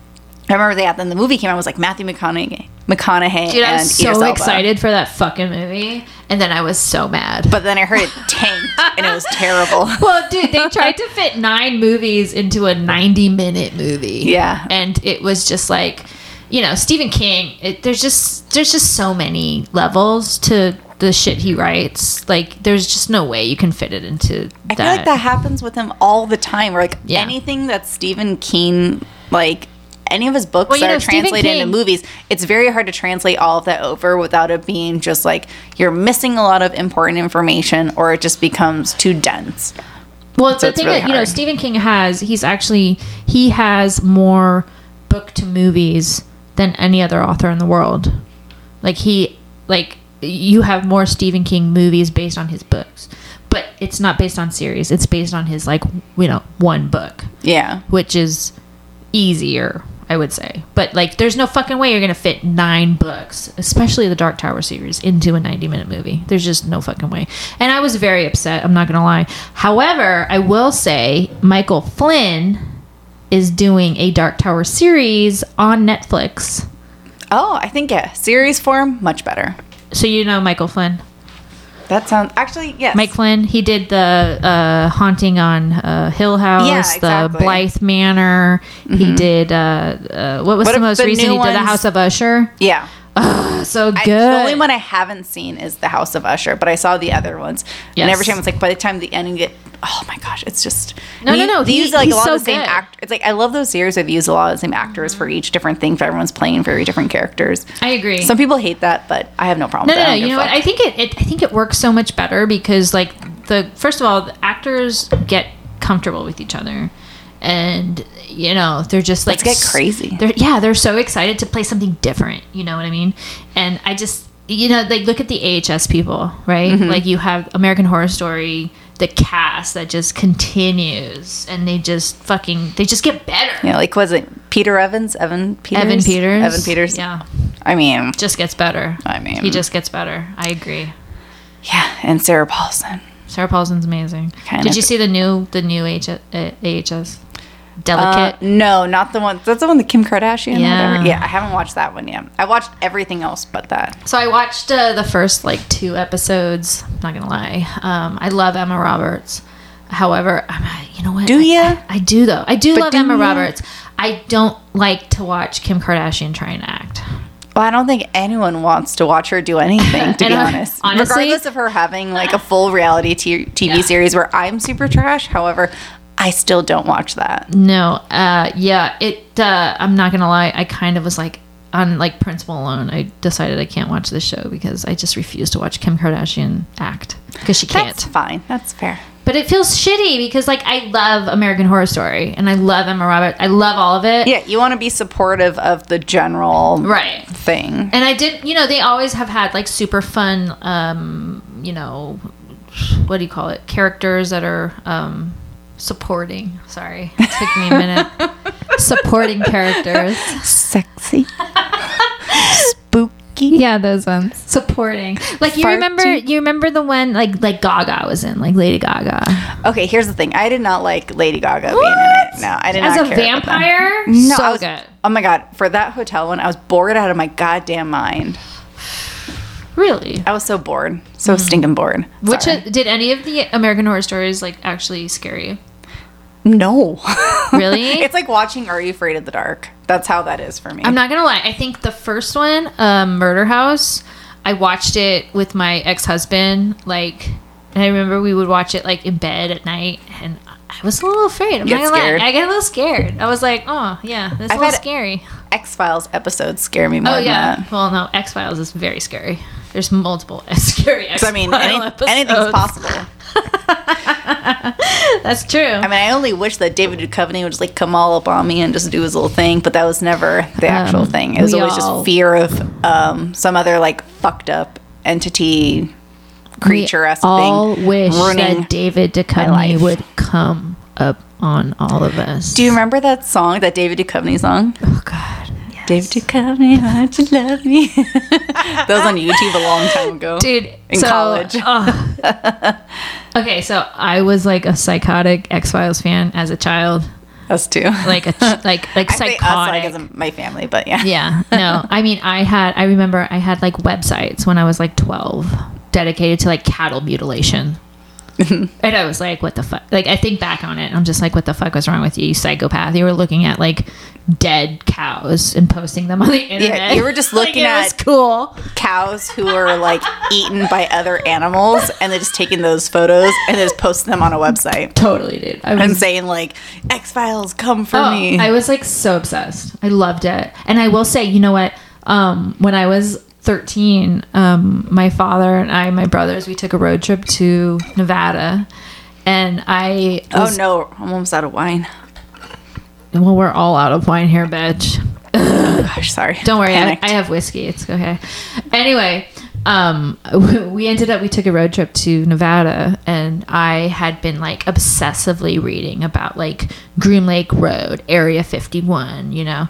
I remember they had then the movie came out. I was like Matthew McConaughey, McConaughey,
Dude, I was so excited for that fucking movie, and then I was so mad.
But then I heard it tanked, and it was terrible.
well, dude, they tried to fit nine movies into a 90 minute movie.
Yeah.
And it was just like, you know, Stephen King, it, there's just there's just so many levels to the shit he writes. Like there's just no way you can fit it into
I
that.
feel like that happens with him all the time. Where like
Yeah.
anything that Stephen King like. Any of his books
Well,
that
know,
are translated into movies, it's very hard to translate all of that over without it being just like you're missing a lot of important information or it just becomes too dense.
Well,
So
the thing
really
that you know. Stephen King has, he's actually he has more book to movies than any other author in the world. Like he, like you have more Stephen King movies based on his books, but it's not based on series. It's based on his like you know one book,
Yeah.
which is easier. I would say, but like, there's no fucking way you're gonna fit nine books, especially the Dark Tower series, into a 90 minute movie. There's just no fucking way. And I was very upset. I'm not gonna lie. However, I will say Michael Flynn is doing a Dark Tower series on Netflix.
Oh, I think yeah, series form much better.
So you know Michael Flynn.
That sounds actually yes.
Mike Flynn. He did the uh, haunting on uh, Hill House,
Yeah, exactly.
the. Bly Manor. He did uh, uh, what was
What
the most
the
recent? He did the House of Usher.
Yeah.
So good.
I, the only one I haven't seen is The House of Usher, but I saw the other ones. And every
Yes.
time it's like by the time the end you get oh my gosh, it's just
No, no,
they-
no,
They
he-
use like a lot
so
of the same
good.
act. It's like I love those series. They've used a lot of the same actors for each different thing. For everyone's playing very different characters.
I agree.
Some people hate that, but I have no problem.
no,
with
no, no.
I
You know
a
what? I think it, it. I think it works so much better because, like, the first of all, the actors get comfortable with each other, and you know they're just like
Let's get crazy.
They're yeah, they're so excited to play something different. You know what I mean? And I just you know like look at the AHS people, right?
Mm-hmm.
Like you have American Horror Story. The cast that just continues, and they just fucking they just get better.
Yeah, like was it Peter Evans? Evan Peters?
Evan Peters,
Evan Peters.
yeah,
I mean,
just gets better.
I mean,
He just gets better. I agree.
yeah, and Sarah Paulson.
Sarah Paulson's amazing.
Kind
Did
of.
you see the new the new H- uh, AHS?
Uh,
Delicate.
no, not the one. That's the one that Kim Kardashian.
Yeah.
Yeah, whatever. yeah. I haven't watched that one yet. I watched everything else but that.
so I watched uh, the first like two episodes. I'm not gonna lie. Um, I love Emma Roberts. However, I'm, you know what?
Do
I- I, I do though. I do
But
love
do
Emma? Roberts. I don't like to watch Kim Kardashian try and act.
Well, I don't think anyone wants to watch her do anything, to be honest.
honestly-
Regardless of her having like a full reality t- TV
Yeah.
series where I'm super trash. However, I still don't watch that.
No, uh, yeah, it. Uh, I'm not gonna lie. I kind of was like on like principle alone. I decided I can't watch this show because I just refuse to watch Kim Kardashian act because she can't.
That's fine. That's fair.
But it feels shitty because like I love American Horror Story and I love Emma Roberts. I love all of it.
Yeah, you want to be supportive of the general
Right.
thing.
And I did, you know, they always have had like super fun, um, you know, what do you call it? Characters that are um, supporting. Sorry, it took me a minute. supporting characters.
Sexy, spooky.
Yeah, those ones. Supporting. Like you
Farty.
remember you remember the one like like Gaga was in, like Lady Gaga.
Okay, here's the thing. I did not like Lady Gaga being in it. No, I did
As
not
a
care about that.
vampire?
No,
so
I was,
good.
Oh my god, for that hotel one, I was bored out of my goddamn mind.
Really?
I was so bored, so stinking bored.
Which uh, did any of the American Horror Stories like actually scare you?
No.
Really?
it's like watching Are You Afraid of the Dark? That's how that is for me.
I'm not gonna lie. I think the first one, um, Murder House, I watched it with my ex husband. Like, and I remember we would watch it like in bed at night, and I was a little afraid. I'm
Get
not gonna
scared?
lie. I get a little scared. I was like, oh yeah, this is a
I've
little scary.
X Files episodes scare me more
Oh
than
yeah.
that.
Well, no, X Files is very scary. There's multiple scary X
So, I mean, any, anything's possible.
That's true.
I mean, I only wish that David Duchovny would just like come all up on me and just do his little thing, but that was never the actual
Um,
thing. It was always
all-
just fear of um, some other like fucked up entity, creature esque
all
thing.
wish that David. Duchovny would come up on all of us.
Do you remember that song, that David Duchovny song?
Oh God.
David Duchovny, hard to love me. that was on YouTube a long time ago.
dude
In
so,
college.
ugh. okay so i was like a psychotic x-files fan as a child
Us too.
like a ch- like like
I say us like
psychotic
as my family, but yeah.
yeah no i mean i had i remember i had like websites when i was like 12 dedicated to like cattle mutilation and i was like what the fuck like i think back on it i'm just like what the fuck was wrong with you you psychopath you were looking at like dead cows and posting them on the internet Yeah,
you were just looking
was
at-
cool
Cows who were like eaten by other animals and they're just taking those photos and then just posting them on a website
totally dude i was
and saying like X Files come for
Oh,
me.
I was like so obsessed. I loved it. And I will say, you know what? Um, when I was 13, um, my father and I, my brothers, we took a road trip to Nevada. And I.
oh no, I'm almost out of wine.
Well, we're all out of wine here, bitch.
Gosh, sorry.
Don't worry, I, I have whiskey. It's okay. Anyway, um, we ended up we took a road trip to Nevada, and I had been like obsessively reading about like Groom Lake Road, Area Fifty One, you know,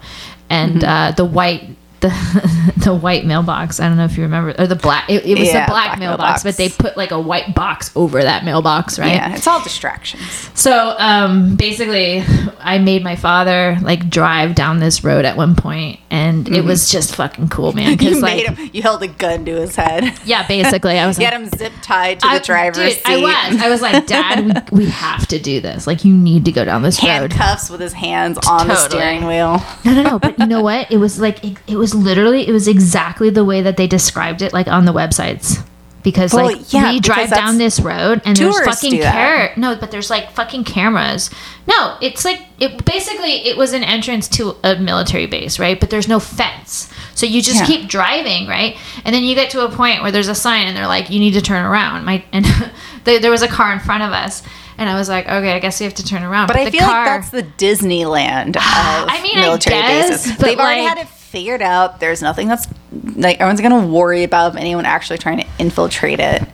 and
Mm-hmm.
uh, the white. The, the white mailbox. I don't know if you remember, or the black. It, it was
Yeah,
the black,
black
mailbox,
mailbox.
but they put like a white box over that mailbox, right?
Yeah, it's all distractions.
So um, basically, I made my father like drive down this road at one point, and it was just fucking cool, man.
Mm-hmm. You
Because
made
like,
him. You held a gun to his head.
yeah, basically, I was
You
like,
had him zip tied to the
I-
driver's
dude,
seat.
I was, I was like, Dad, we, we have to do this. Like, you need to go down this road.
handcuffs with his hands on the steering wheel.
No, no, no. But you know what? It was like it, it was literally it was exactly the way that they described it, like on the websites. Because
Well,
like
yeah,
we drive down this road and there's fucking car no, but there's like fucking cameras. No, it's like it basically it was an entrance to a military base, right? But there's no fence. So you just
Yeah.
keep driving, right? And then you get to a point where there's a sign and they're like, you need to turn around. My and there there was a car in front of us. And I was like, okay, I guess we have to turn around.
But I
the
feel like that's the Disneyland of
I mean, I
military
guess,
bases.
but
They've already had it figured out. There's nothing that's like everyone's gonna worry about anyone actually trying to infiltrate it.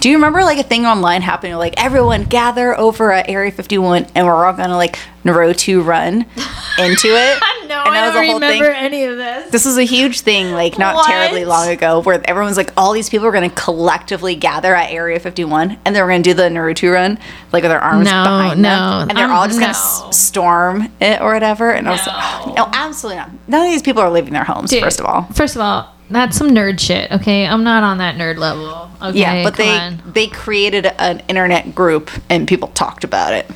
Do you remember like a thing online happening like everyone gather over at Area 51 and we're all gonna like Naruto run into it?
no,
And
I
that was
don't
the whole
remember
thing.
any of this.
This was a huge thing, like not
What?
terribly long ago, where everyone's like, all these people are going to collectively gather at Area 51, and they're going to do the Naruto run, like with their arms
No,
behind
no,
them, and they're
um,
all just going
no.
to s- storm it or whatever. And I was like,
No.
oh, no, absolutely not. None of these people are leaving their homes.
Dude,
first of all,
First of all, that's some nerd shit. Okay, I'm not on that nerd level. Okay,
yeah, but
come
they
on.
they created an internet group, and people talked about it.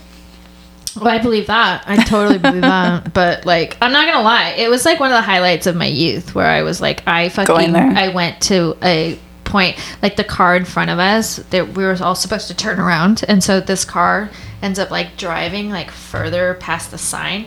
Well, I believe that. I totally believe that. But like, I'm not gonna lie. It was like one of the highlights of my youth where I was like, I fucking. I went to a point like the car in front of us. That we were all supposed to turn around, and so this car ends up like driving like further past the sign.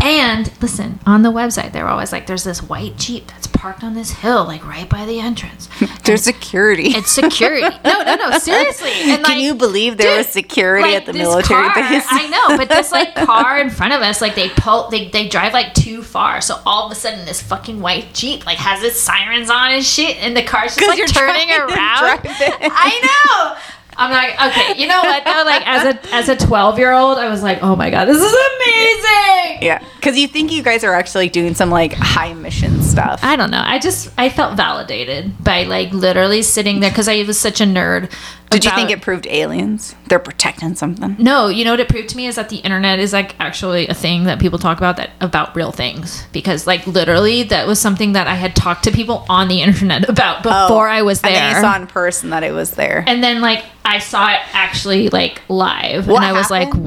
And listen, on the website, they're always like, "There's this white jeep that's parked on this hill, like right by the entrance."
There's security.
It's security. No, no, no. Seriously. And
Can
like,
you believe there was security
like,
at the military
car-
base?
I know, but this like car in front of us, like they pull, they they drive like too far. So all of a sudden, this fucking white jeep like has its sirens on and shit, and the car's just like turning around. I know. I'm not okay. You know what though? Like as a as a 12 year old, I was like, oh my god, this is amazing.
Yeah, because you think you guys are actually doing some like high mission stuff.
I don't know. I just I felt validated by like literally sitting there because I was such a nerd.
Did you think it proved aliens? They're protecting something.
No, you know what it proved to me is that the internet is like actually a thing that people talk about that about real things because like literally that was something that I had talked to people on the internet about oh, before I was there.
Oh, And then you saw in person that it was there.
And then like I saw it actually like live
What
and I was like,
happened?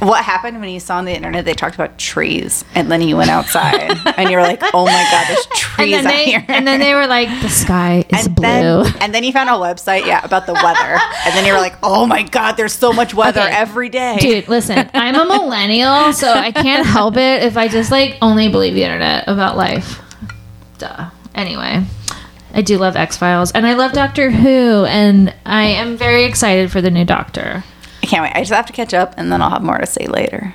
"What?"
What happened when you saw on the internet they talked about trees and then you went outside and you were like, oh my god, there's trees
then
out
they
here.
and then they were like, the sky is
and
blue.
then and then you found a website, yeah, about the weather. And then you were like, oh my god, there's so much weather
Okay.
every day.
Dude, listen, I'm a millennial, so I can't help it if I just like only believe the internet about life. Duh. Anyway, I do love X Files and I love Doctor Who, and I am very excited for the new Doctor.
I can't wait. I just have to catch up and then I'll have more to say later.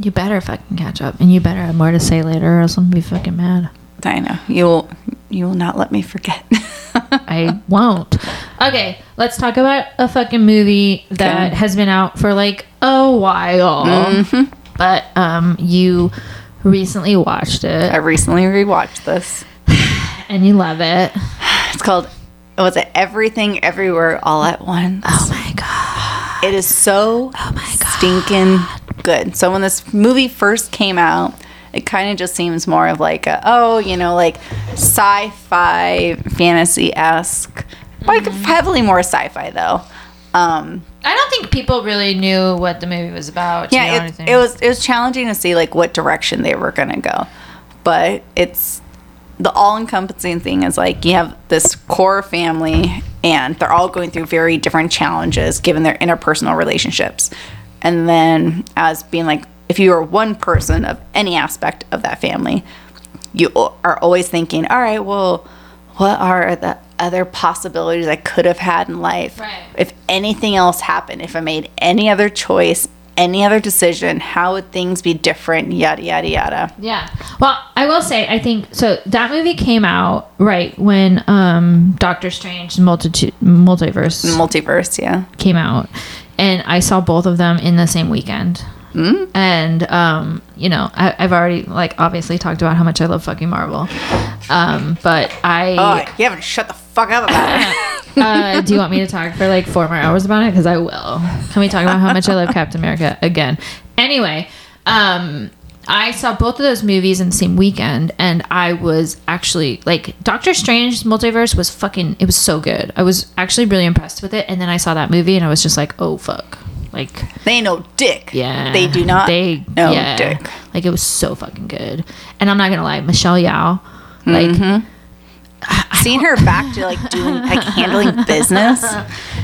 You better fucking catch up, and you better have more to say later, or else I'm gonna be fucking mad.
I know. You will you will not let me forget.
I won't. Okay, let's talk about a fucking movie that
Okay.
has been out for like a while, but um, you recently watched it.
I recently rewatched this.
and you love it.
It's called was it Everything Everywhere All at Once?
Oh!
It is so
Oh my god!
stinking good. So when this movie first came out, it kind of just seems more of like a oh, you know, like sci-fi fantasy esque, like
Mm-hmm.
heavily more sci-fi though. Um,
I don't think people really knew what the movie was about.
yeah, it, it was it was challenging to see like what direction they were gonna go, but it's the all-encompassing thing is like you have this core family and they're all going through very different challenges given their interpersonal relationships and then as being like if you are one person of any aspect of that family you are always thinking all right well what are the other possibilities i could have had in life
Right.
if anything else happened if i made any other choice any other decision how would things be different yada yada yada
Yeah. Well, I will say, I think so. That movie came out right when um, Doctor Strange multitude multiverse
multiverse yeah
came out, and I saw both of them in the same weekend.
Mm.
And um, you know, I, I've already like obviously talked about how much I love fucking Marvel, um, but I
oh you haven't shut the fuck up about it
uh, do you want me to talk for like four more hours about it? Because I will. Can we talk about how much I love Captain America again? Anyway, um, I saw both of those movies in the same weekend, and I was actually like Doctor Strange Multiverse was fucking. It was so good. I was actually really impressed with it, and then I saw that movie, and I was just like, oh fuck, like
they know dick
yeah,
they do not
They
know
yeah,
dick
like it was so fucking good. And I'm not gonna lie, Michelle Yeoh, like.
Mm-hmm. Seeing her back to like doing like handling business.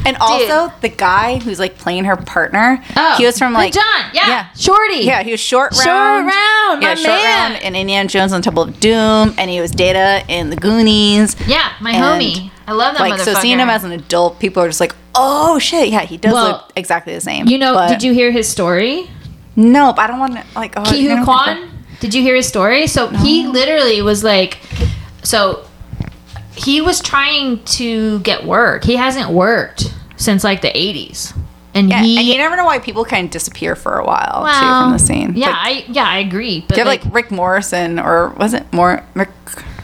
And also the guy who's like playing her partner
Oh,
he was from like
John, yeah,
yeah.
Shorty,
yeah he was short round
Short Round,
yeah
my
short
man.
round in indiana jones on temple of doom and he was data in the goonies.
Yeah, my
And,
homie. I love that
like so seeing him as an adult people are just like oh shit. Yeah he does
Well,
look exactly the same
You know,
But-
did you hear his story?
no but i don't want to like oh,
Ke Quan? Did you hear his story? So he literally was like, so he was trying to get work. He hasn't worked since like the 80s. And
yeah,
he
and you never know why people kind of disappear for a while too from the scene
Yeah,
Like,
I yeah, I agree. But
you have
like,
like, Rick Morrison or was it more Rick,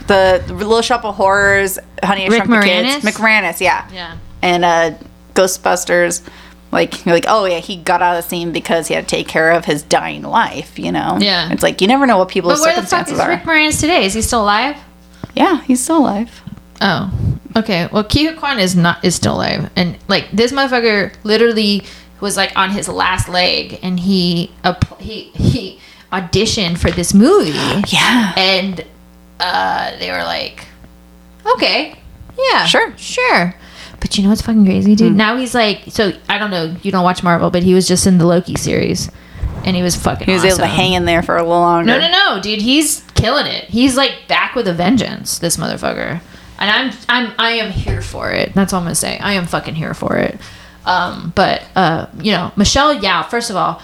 the, the Little Shop of Horrors, Honey I
Rick
Shrunk the Kids,
Moranis?
McMoranis, yeah,
Yeah.
and uh, Ghostbusters. Like you're like, oh yeah, he got out of the scene because he had to take care of his dying wife. You know,
Yeah.
It's like you never know what people's
but where the fuck
circumstances
is
are.
Rick Moranis today? Is he still alive?
yeah, he's still alive.
Oh, okay. Well, Ke Huy Quan is not is still alive, and like this motherfucker literally was like on his last leg, and he he he auditioned for this movie,
Yeah,
and uh, they were like, okay, yeah,
Sure.
sure. But you know what's fucking crazy, dude? Now he's like, so I don't know, you don't watch Marvel, but he was just in the Loki series, and he was fucking.
he was able to hang in there for a little longer.
No, no, no, dude. He's killing it. He's like back with a vengeance. This motherfucker, and I'm, I'm, I am here for it. That's all I'm gonna say. I am fucking here for it. Um, but uh, you know, Michelle Yeoh. First of all,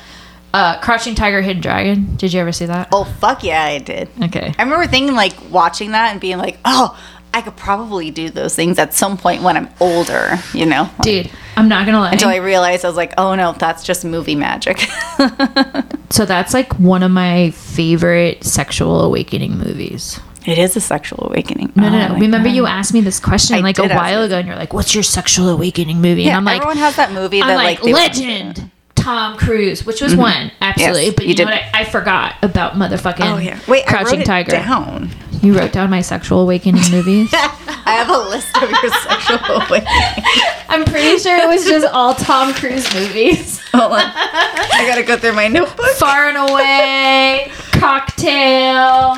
uh, Crouching Tiger, Hidden Dragon. Did you ever see that?
Oh fuck yeah, I did.
Okay.
I remember thinking like watching that and being like, oh, I could probably do those things at some point when I'm older. You know, Like,
Dude, I'm not gonna lie.
until I realized I was like, oh no, that's just movie magic.
so that's like one of my favorite sexual awakening movies.
It is a sexual awakening.
No, no,
Oh
no.
my
Remember
God.
you asked me this question
I
like a while ago, and you're like, "What's your sexual awakening movie?"
Yeah,
and I'm like,
everyone has that movie that
I'm
like,
like, legend. Tom Cruise, which was mm-hmm. one, absolutely.
Yes,
but you,
you
know
did.
what? I, I forgot about motherfucking
Oh yeah. Wait,
Crouching
I wrote
Tiger.
down.
You wrote down my sexual awakening movies.
I have a list of your sexual awakening.
I'm pretty sure it was just all Tom Cruise movies.
Hold on. I gotta go through my notebook.
Far and Away, Cocktail.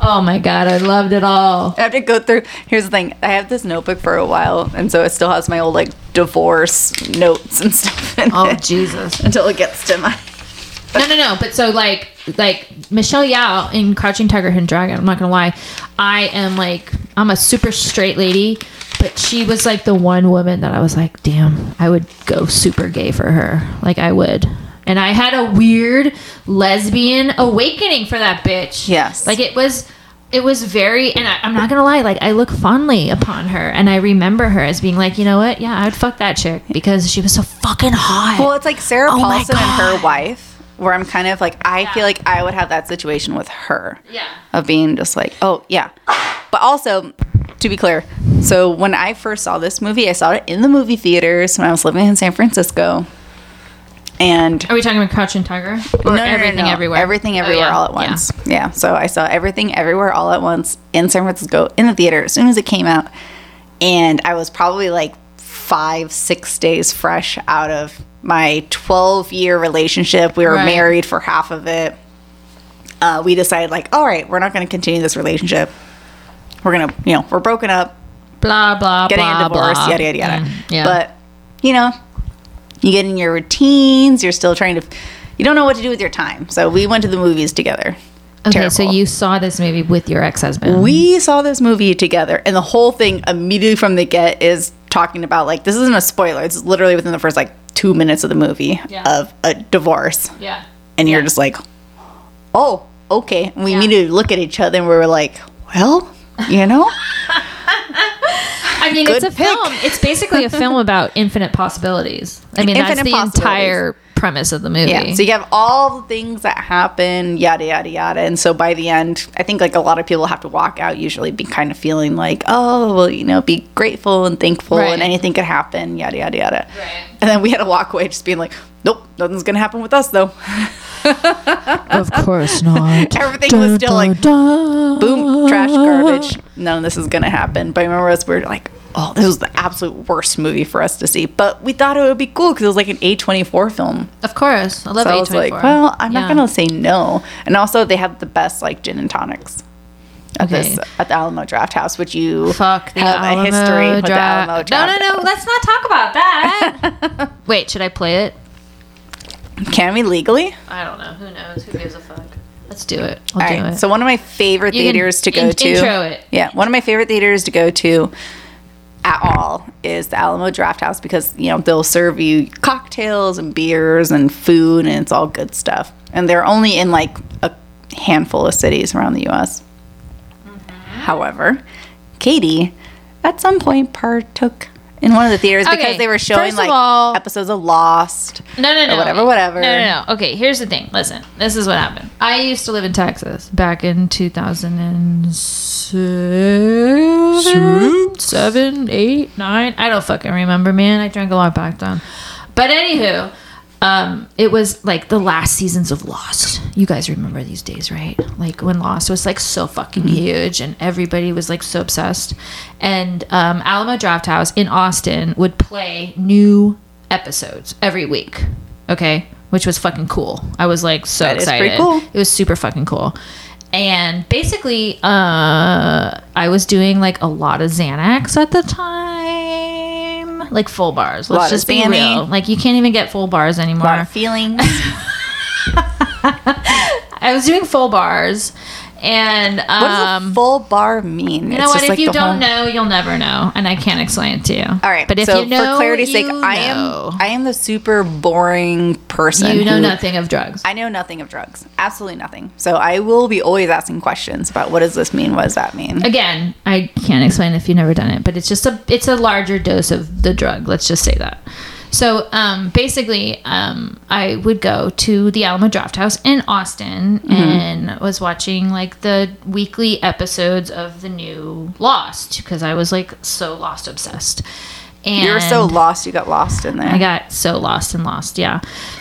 Oh my god, I loved it all.
I have to go through. Here's the thing. I have this notebook for a while, and so it still has my old like divorce notes and stuff in
Oh Jesus.
until it gets to my.
No, no, no. But so like, like Michelle Yeoh in Crouching Tiger, Hidden Dragon. I'm not gonna lie, I am like, I'm a super straight lady, but she was like the one woman that I was like, damn, I would go super gay for her. Like I would. And I had a weird lesbian awakening for that bitch.
Yes.
Like it was. It was very, and I, I'm not gonna lie. Like I look fondly upon her, and I remember her as being like, you know what? Yeah, I'd fuck that chick because she was so fucking hot.
Well, it's like Sarah
Oh
Paulson and her wife, where I'm kind of like, I feel like I would have that situation with her.
Yeah.
Of being just like, oh, yeah. But also, to be clear, so when I first saw this movie, I saw it in the movie theaters when I was living in San Francisco. And
Are we talking about Crouching Tiger or
No, no,
everything
no. no.
everywhere?
Everything
Oh,
everywhere
yeah.
all at
Yeah.
once. Yeah. So I saw everything everywhere all at once in San Francisco in the theater as soon as it came out. And I was probably like five, six days fresh out of my 12 year relationship. We were
Right.
married for half of it. Uh, we decided, like, all right, we're not going to continue this relationship. We're going to, you know, we're broken up,
Blah blah
getting
blah
a divorce,
blah.
yada, yada, yada.
Mm, yeah.
But, you know, you get in your routines, you're still trying to, you don't know what to do with your time. So we went to the movies together.
okay, so you saw this movie with your ex-husband.
We saw this movie together, and the whole thing immediately from the get is talking about like this isn't a spoiler. It's literally within the first like two minutes of the movie
Yeah.
of a divorce,
yeah.
and you're
Yeah.
just like, oh, okay. And we
Yeah.
immediately look at each other, and we were like, well, you know,
I mean, it's a
pick.
film. It's basically a film about infinite possibilities. I mean, that's
Infinite
the entire premise of the movie.
yeah. So you have all the things that happen, yada yada yada, and so by the end, I think like a lot of people have to walk out usually be kind of feeling like, oh, well, you know, be grateful and thankful,
Right.
and anything could happen, yada yada yada.
Right.
And then we had to walk away just being like, nope, nothing's gonna happen with us though.
of course not.
Everything was still like boom, trash, garbage. None of this is gonna happen. But I remember us, we were like, oh, this was the absolute worst movie for us to see. But we thought it would be cool because it was like an A24 film.
Of course, I love
So I
A24.
was like, well, I'm
Yeah.
not gonna say no. And also, they have the best like gin and tonics. At
Okay.
this at the Alamo Drafthouse, which you
Fuck the
have
Alamo
a history with the Alamo
Draft-
Alamo
No, no, no. Let's not talk about that. Wait, should I play it?
Can we legally?
I don't know. Who knows? Who gives a fuck? Let's do it. I'll
All
do
right.
it.
So one of my favorite
You
theaters to go
in-
to.
intro it.
Yeah, one of my favorite theaters to go to at all is the Alamo Drafthouse because you know they'll serve you cocktails and beers and food and it's all good stuff. And they're only in like a handful of cities around the U.S.
Mm-hmm.
However, Katie at some point partook in one of the theaters
Okay,
because they were showing like
all-
episodes of Lost.
No, no, no.
whatever, whatever.
No, no, no. Okay, here's the thing. Listen, this is what happened. I used to live in Texas back in 2007, seven, eight, nine. I don't fucking remember, man. I drank a lot back then. But anywho, um, it was like the last seasons of Lost. You guys remember these days, right? Like when Lost was like so fucking huge and everybody was like so obsessed. And um, Alamo Drafthouse in Austin would play new episodes every week. Okay, which was fucking cool. I was like so
That
excited.
cool.
It was super fucking cool. And basically, uh, I was doing like a lot of Xanax at the time, like full bars. Let's just be real. Like you can't even get full bars anymore.
feelings.
I was doing full bars, and um,
what does a full bar mean?
you know what? If you don't know, you'll never know, and I can't explain it to you.
All right,
but if
so
you know,
for clarity's sake,
you
I am I am the super boring person.
You know nothing of drugs.
I know nothing of drugs. Absolutely nothing. So I will be always asking questions about what does this mean? What does that mean?
Again, I can't explain if you've never done it, but it's just a it's a larger dose of the drug. Let's just say that. So um, basically, um, I would go to the Alamo Drafthouse in Austin
Mm-hmm.
and was watching like the weekly episodes of the new Lost because I was like so Lost obsessed. And
You were so lost, you got lost in there.
I got so lost and lost, yeah.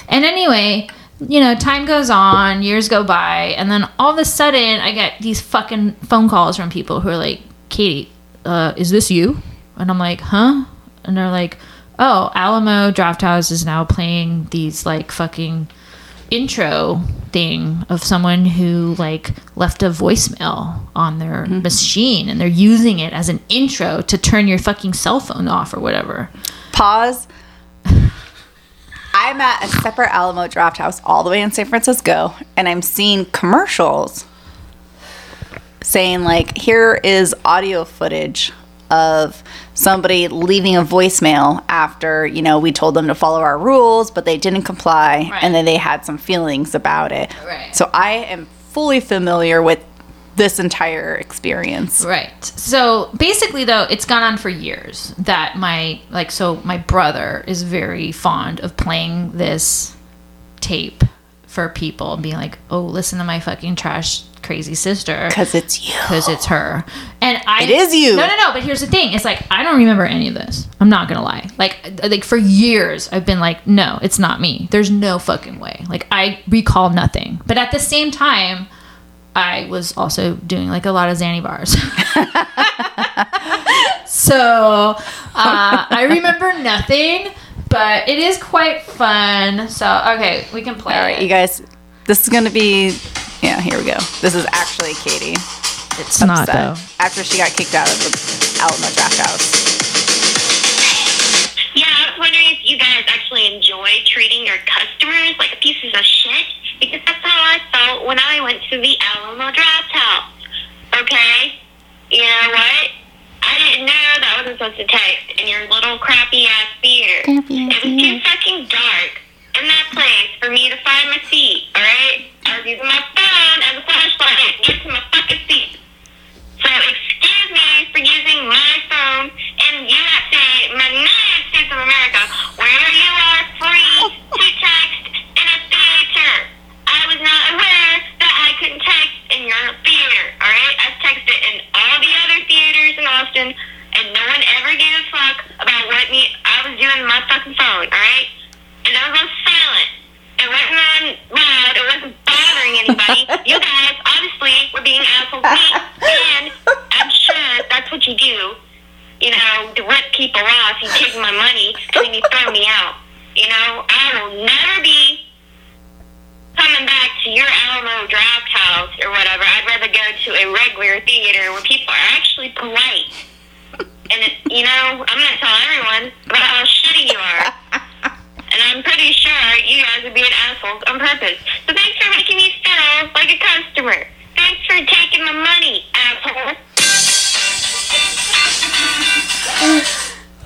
And anyway, you know, time goes on, years go by, and then all of a sudden I get these fucking phone calls from people who are like, Katie, uh, is this you? And I'm like, huh? And they're like, oh, Alamo Drafthouse is now playing these like fucking intro thing of someone who like left a voicemail on their mm-hmm. machine and they're using it as an intro to turn your fucking cell phone off or whatever.
Pause. I'm at a separate Alamo Drafthouse all the way in San Francisco, and I'm seeing commercials saying like, "Here is audio footage of somebody leaving a voicemail after you know we told them to follow our rules, but they didn't comply,
Right.
and then they had some feelings about it."
Right.
So I am fully familiar with this entire experience.
Right. So basically, though, it's gone on for years that my, like, so my brother is very fond of playing this tape for people and being like, oh, listen to my fucking trash crazy sister.
Because it's you.
Because it's her. And I.
It is you.
No, no, no. But here's the thing. It's like, I don't remember any of this. I'm not going to lie. Like, like for years, I've been like, no, it's not me. There's no fucking way. Like, I recall nothing. But at the same time, I was also doing like a lot of Xanny bars. so uh, I remember nothing, but it is quite fun. So, okay, we can play.
All right,
it.
you guys. This is gonna be. Yeah, here we go. This is actually Katie.
it's not though.
After she got kicked out of the Alamo Drafthouse.
Yeah, I was wondering if you guys actually enjoy treating your customers like pieces of shit because that's how I felt when I went to the Alamo Drafthouse. Okay? You know what? I didn't know that wasn't supposed to text in your little crappy ass theater.
Crappy ass
it was too fucking dark in that place for me to find my seat, alright? I was using my phone as a flashlight to get to my fucking seat. So excuse me for using my phone in USA, my United States of America, where you are free to text in a theater. I was not aware that I couldn't text in your theater, alright? I've texted in all the other theaters in Austin, and no one ever gave a fuck about what me I was doing on my fucking phone, alright? And I was on silent. It wasn't on loud. It wasn't bothering anybody. you guys obviously were being assholes to me, and I'm sure that's what you do. You know, to rip people off. You take my money and then you throw me out. You know, I will never be coming back to your Alamo Draft House or whatever. I'd rather go to a regular theater where people are actually polite. And it, you know, I'm gonna tell everyone about how shitty you are. And I'm pretty sure you guys are being assholes on purpose. So thanks for making me feel like a customer. Thanks for taking my money, asshole.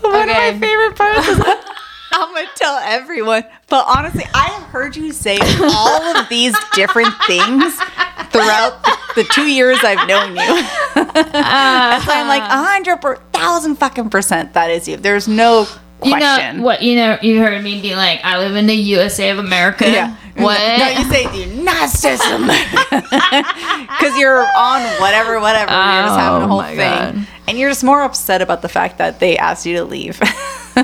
One of
Okay.
my favorite parts is I'm gonna tell everyone. But honestly, I have heard you say all of these different things throughout the, the two years I've known you. That's why I'm like a hundred per thousand fucking percent that is you. There's no
You
question.
know what? You know, you heard me be like, I live in the USA of America.
Yeah.
What?
No, you say the States. Because you're on whatever, whatever. you're just oh having a
Oh
whole thing.
God.
And you're just more upset about the fact that they asked you to leave.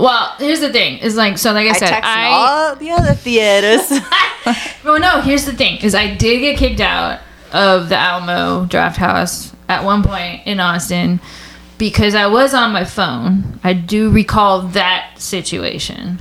well, here's the thing. Is like so. Like I
I
said, I
all the other theaters.
Well, no, here's the thing: is I did get kicked out of the Alamo Drafthouse at one point in Austin because I was on my phone. I do recall that situation.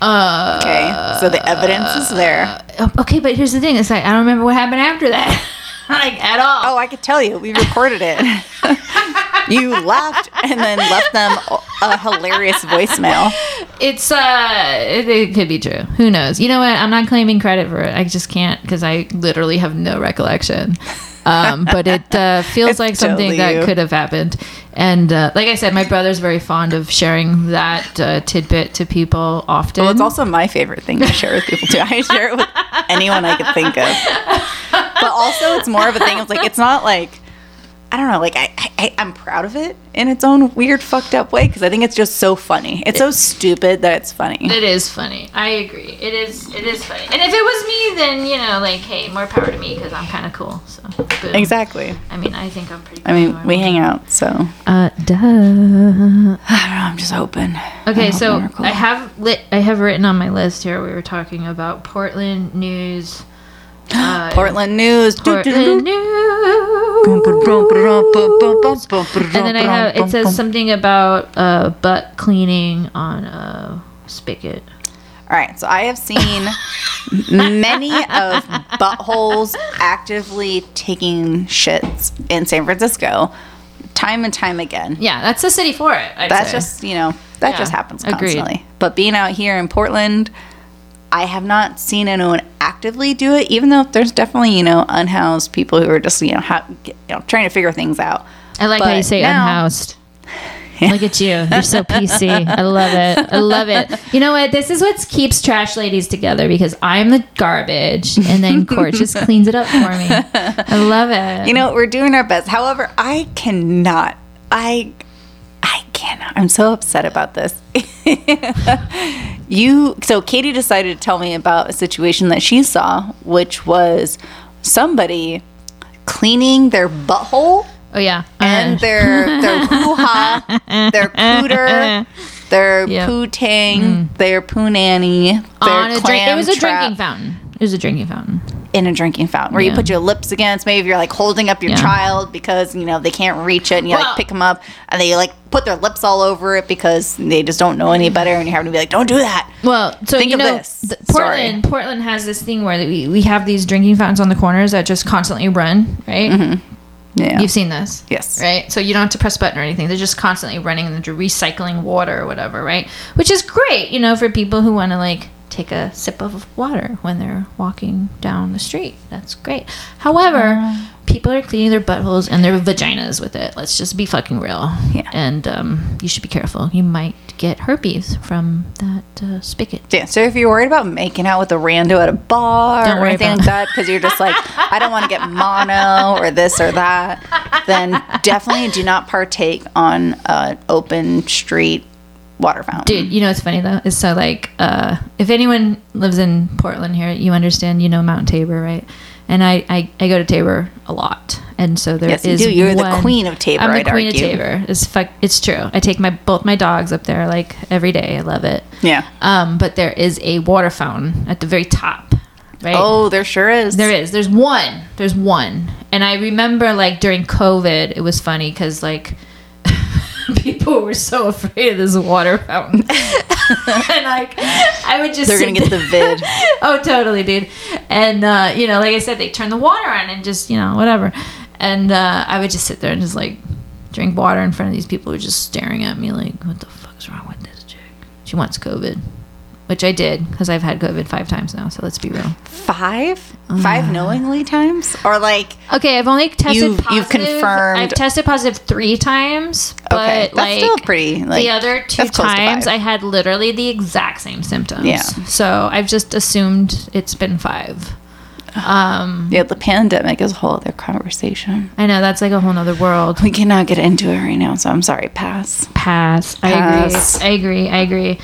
Uh,
okay, so the evidence is there.
okay, but here's the thing: it's like I don't remember what happened after that, like at all.
Oh, I could tell you. We recorded it. you laughed and then left them a hilarious voicemail.
It's uh, it, it could be true. Who knows? You know what? I'm not claiming credit for it. I just can't because I literally have no recollection. Um, but it uh, feels like something
totally
that
you.
could have happened. And uh, like I said, my brother's very fond of sharing that uh, tidbit to people often.
Well, it's also my favorite thing to share with people too. I share it with anyone I could think of. But also, it's more of a thing. of like it's not like I don't know, like I, I I'm proud of it in its own weird fucked up way because I think it's just so funny. It's so stupid that it's funny.
It is funny. I agree. It is. It is funny. And if it was me, then you know, like, hey, more power to me because I'm kind of cool. So boom.
Exactly.
I mean, I think I'm pretty.
I mean, we hang out, so
Uh, duh.
I don't know. I'm just hoping.
Okay, so
cool.
I have lit. I have written on my list here. We were talking about Portland news. Uh,
Portland news.
Portland news. And then I have it says something about uh, butt cleaning on a spigot.
All right, so I have seen many of buttholes actively taking shits in San Francisco, time and time again.
Yeah, that's the city for it. I'd
That's
say.
just you know that
Yeah,
just happens
agreed.
constantly. But being out here in Portland, I have not seen anyone actively do it. Even though there's definitely you know unhoused people who are just you know ha- you know trying to figure things out.
I like how you
but
say
now-
unhoused. Look at you. You're so PC. I love it. I love it. You know what? This is what keeps trash ladies together because I'm the garbage and then Cort just cleans it up for me. I love it.
You know we're doing our best. However, I cannot. I cannot. I'm so upset about this. you so Katie decided to tell me about a situation that she saw, which was somebody cleaning their butthole
oh, yeah.
and
Uh,
their their hoo ha, their cooter, their
Yep.
poo tang, their poo nanny, their
on a drink. It was a
trap
drinking fountain. It was a drinking fountain.
In a drinking fountain where you put your lips against. Maybe you're like holding up your
Yeah.
child because you know they can't reach it, and you
Well-
like pick them up and they like put their lips all over it because they just don't know any better, and you're having to be like, "Don't do that."
Well, so
Think
you
of
know,
this
th-
story.
Portland, Portland has this thing where we, we have these drinking fountains on the corners that just constantly run, right? Mm-hmm.
Yeah.
You've seen this.
Yes.
Right? So you don't have to press a button or anything. They're just constantly running and they're recycling water or whatever, right? Which is great, you know, for people who want to like take a sip of water when they're walking down the street. That's great. However, people are cleaning their buttholes and their vaginas with it. Let's just be fucking real.
Yeah.
And um, you should be careful. You might get herpes from that uh, spigot.
Yeah, so if you're worried about making out with a rando at a bar
Don't
or anything like that, because you're just like, I don't want to get mono or this or that, then definitely do not partake on an open street water fountain.
Dude, you know what's funny though? Is so like, uh, if anyone lives in Portland here, you understand, you know Mount Tabor, right? And I, I, I go to Tabor a lot, and so there is.
Yes, you do. You're the queen of Tabor,
I'm the
I'd
queen
argue.
of Tabor. It's fuck. It's true. I take my both my dogs up there like every day. I love it.
Yeah.
Um, but there is a water fountain at the very top, right?
Oh, there sure is.
There is. There's one. There's one. And I remember like during COVID, it was funny because like people were so afraid of this water fountain. and like I would just
They're gonna get the vid.
oh, totally, dude. And uh, you know, like I said, they turn the water on and just you know whatever. And uh, I would just sit there and just like drink water in front of these people who were just staring at me like, "What the fuck's wrong with this chick? She wants COVID." Which I did because I've had COVID five times now. So let's be real.
Five? Five knowingly times? Or like,
Okay, I've only tested
You've-
positive.
you've confirmed-
I've tested positive three times, but
okay, that's
like
still pretty. Like,
the other two
that's close to
times. I had literally the exact same symptoms.
Yeah.
So I've just assumed it's been five. Um,
Yeah, the pandemic is a whole other conversation.
I know that's like a whole other world.
We cannot get into it right now, so I'm sorry. Pass.
Pass.
Pass.
I agree. I agree. I agree.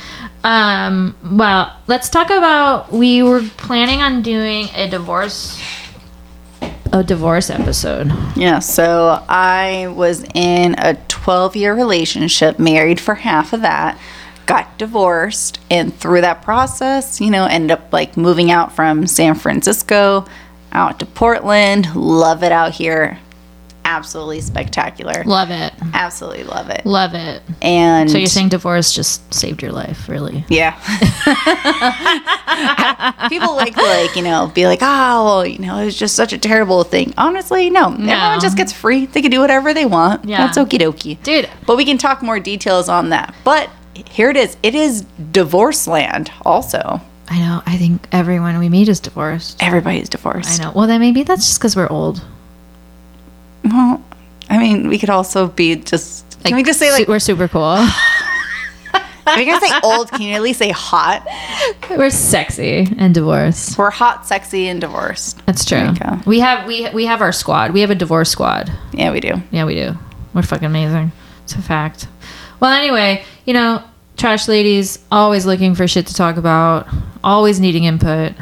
Um, well, let's talk about. We were planning on doing a divorce, a divorce episode.
Yeah, so I was in a 12 year relationship, married for half of that, got divorced, and through that process, you know, ended up like moving out from San Francisco out to Portland. Love it out here. Absolutely spectacular.
Love it.
Absolutely love it.
Love it.
And
So you're saying divorce just saved your life, really?
Yeah. People like to like, you know, be like, oh, well, you know, it's just such a terrible thing. Honestly, no. Everyone just gets free. They can do whatever they want.
Yeah.
That's okie dokie.
Dude,
But we can talk more details on that. But here it is. It is divorce land also.
I know. I think everyone we meet is divorced.
Everybody's divorced.
I know. Well, then maybe that's just because we're old.
Well, I mean, we could also be just, Like, can we just say like,
we're super cool?
If you're gonna say old, can you at least say hot?
We're sexy and divorced.
We're hot, sexy, and divorced.
That's true.
You.
We have we we have our squad. We have a divorce squad.
Yeah, we do.
Yeah, we do. We're fucking amazing. It's a fact. Well, anyway, you know, trash ladies always looking for shit to talk about, always needing input.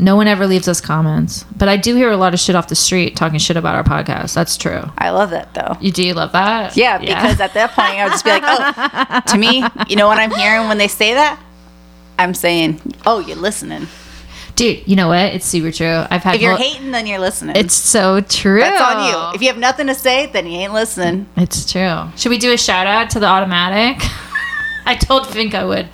No one ever leaves us comments, but I do hear a lot of shit off the street talking shit about our podcast. That's true.
I love that though.
You do you love that?
Yeah, because at that point I would just be like, oh, to me, you know what I'm hearing when they say that? I'm saying, oh, you're listening.
dude, you know what? It's super true. I've had
If you're hating, then you're listening.
It's so true.
That's on you. If you have nothing to say, then you ain't listening.
It's true. Should we do a shout out to the automatic? I told Fink I would.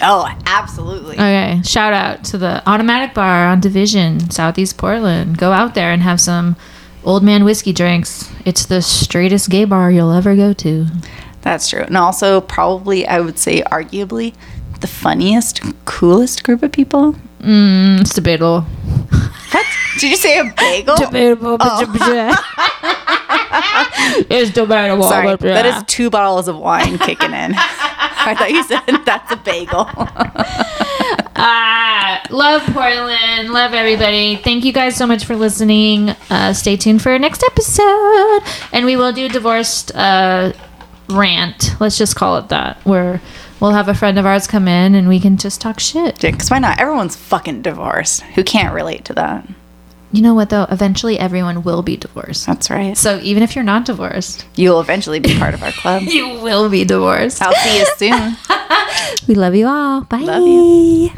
Oh, absolutely.
Okay, shout out to the Automatic Bar on Division, Southeast Portland. Go out there and have some old man whiskey drinks. It's the straightest gay bar you'll ever go to.
That's true. And also, probably, I would say, arguably, the funniest, coolest group of people.
Mm, it's debatable.
Did you say a bagel?
Debatable. it's debatable.
Sorry, that is two bottles of wine kicking in. I thought you said that's a bagel.
Ah, love Portland. Love everybody. Thank you guys so much for listening. Uh, stay tuned for our next episode. And we will do divorced uh, rant. Let's just call it that. Where we'll have a friend of ours come in and we can just talk shit.
Because why not? Everyone's fucking divorced. Who can't relate to that?
You know what, though? Eventually, everyone will be divorced.
That's right.
So even if you're not divorced,
You'll eventually be part of our club.
you will be divorced.
I'll see you soon.
We love you all. Bye.
Love you.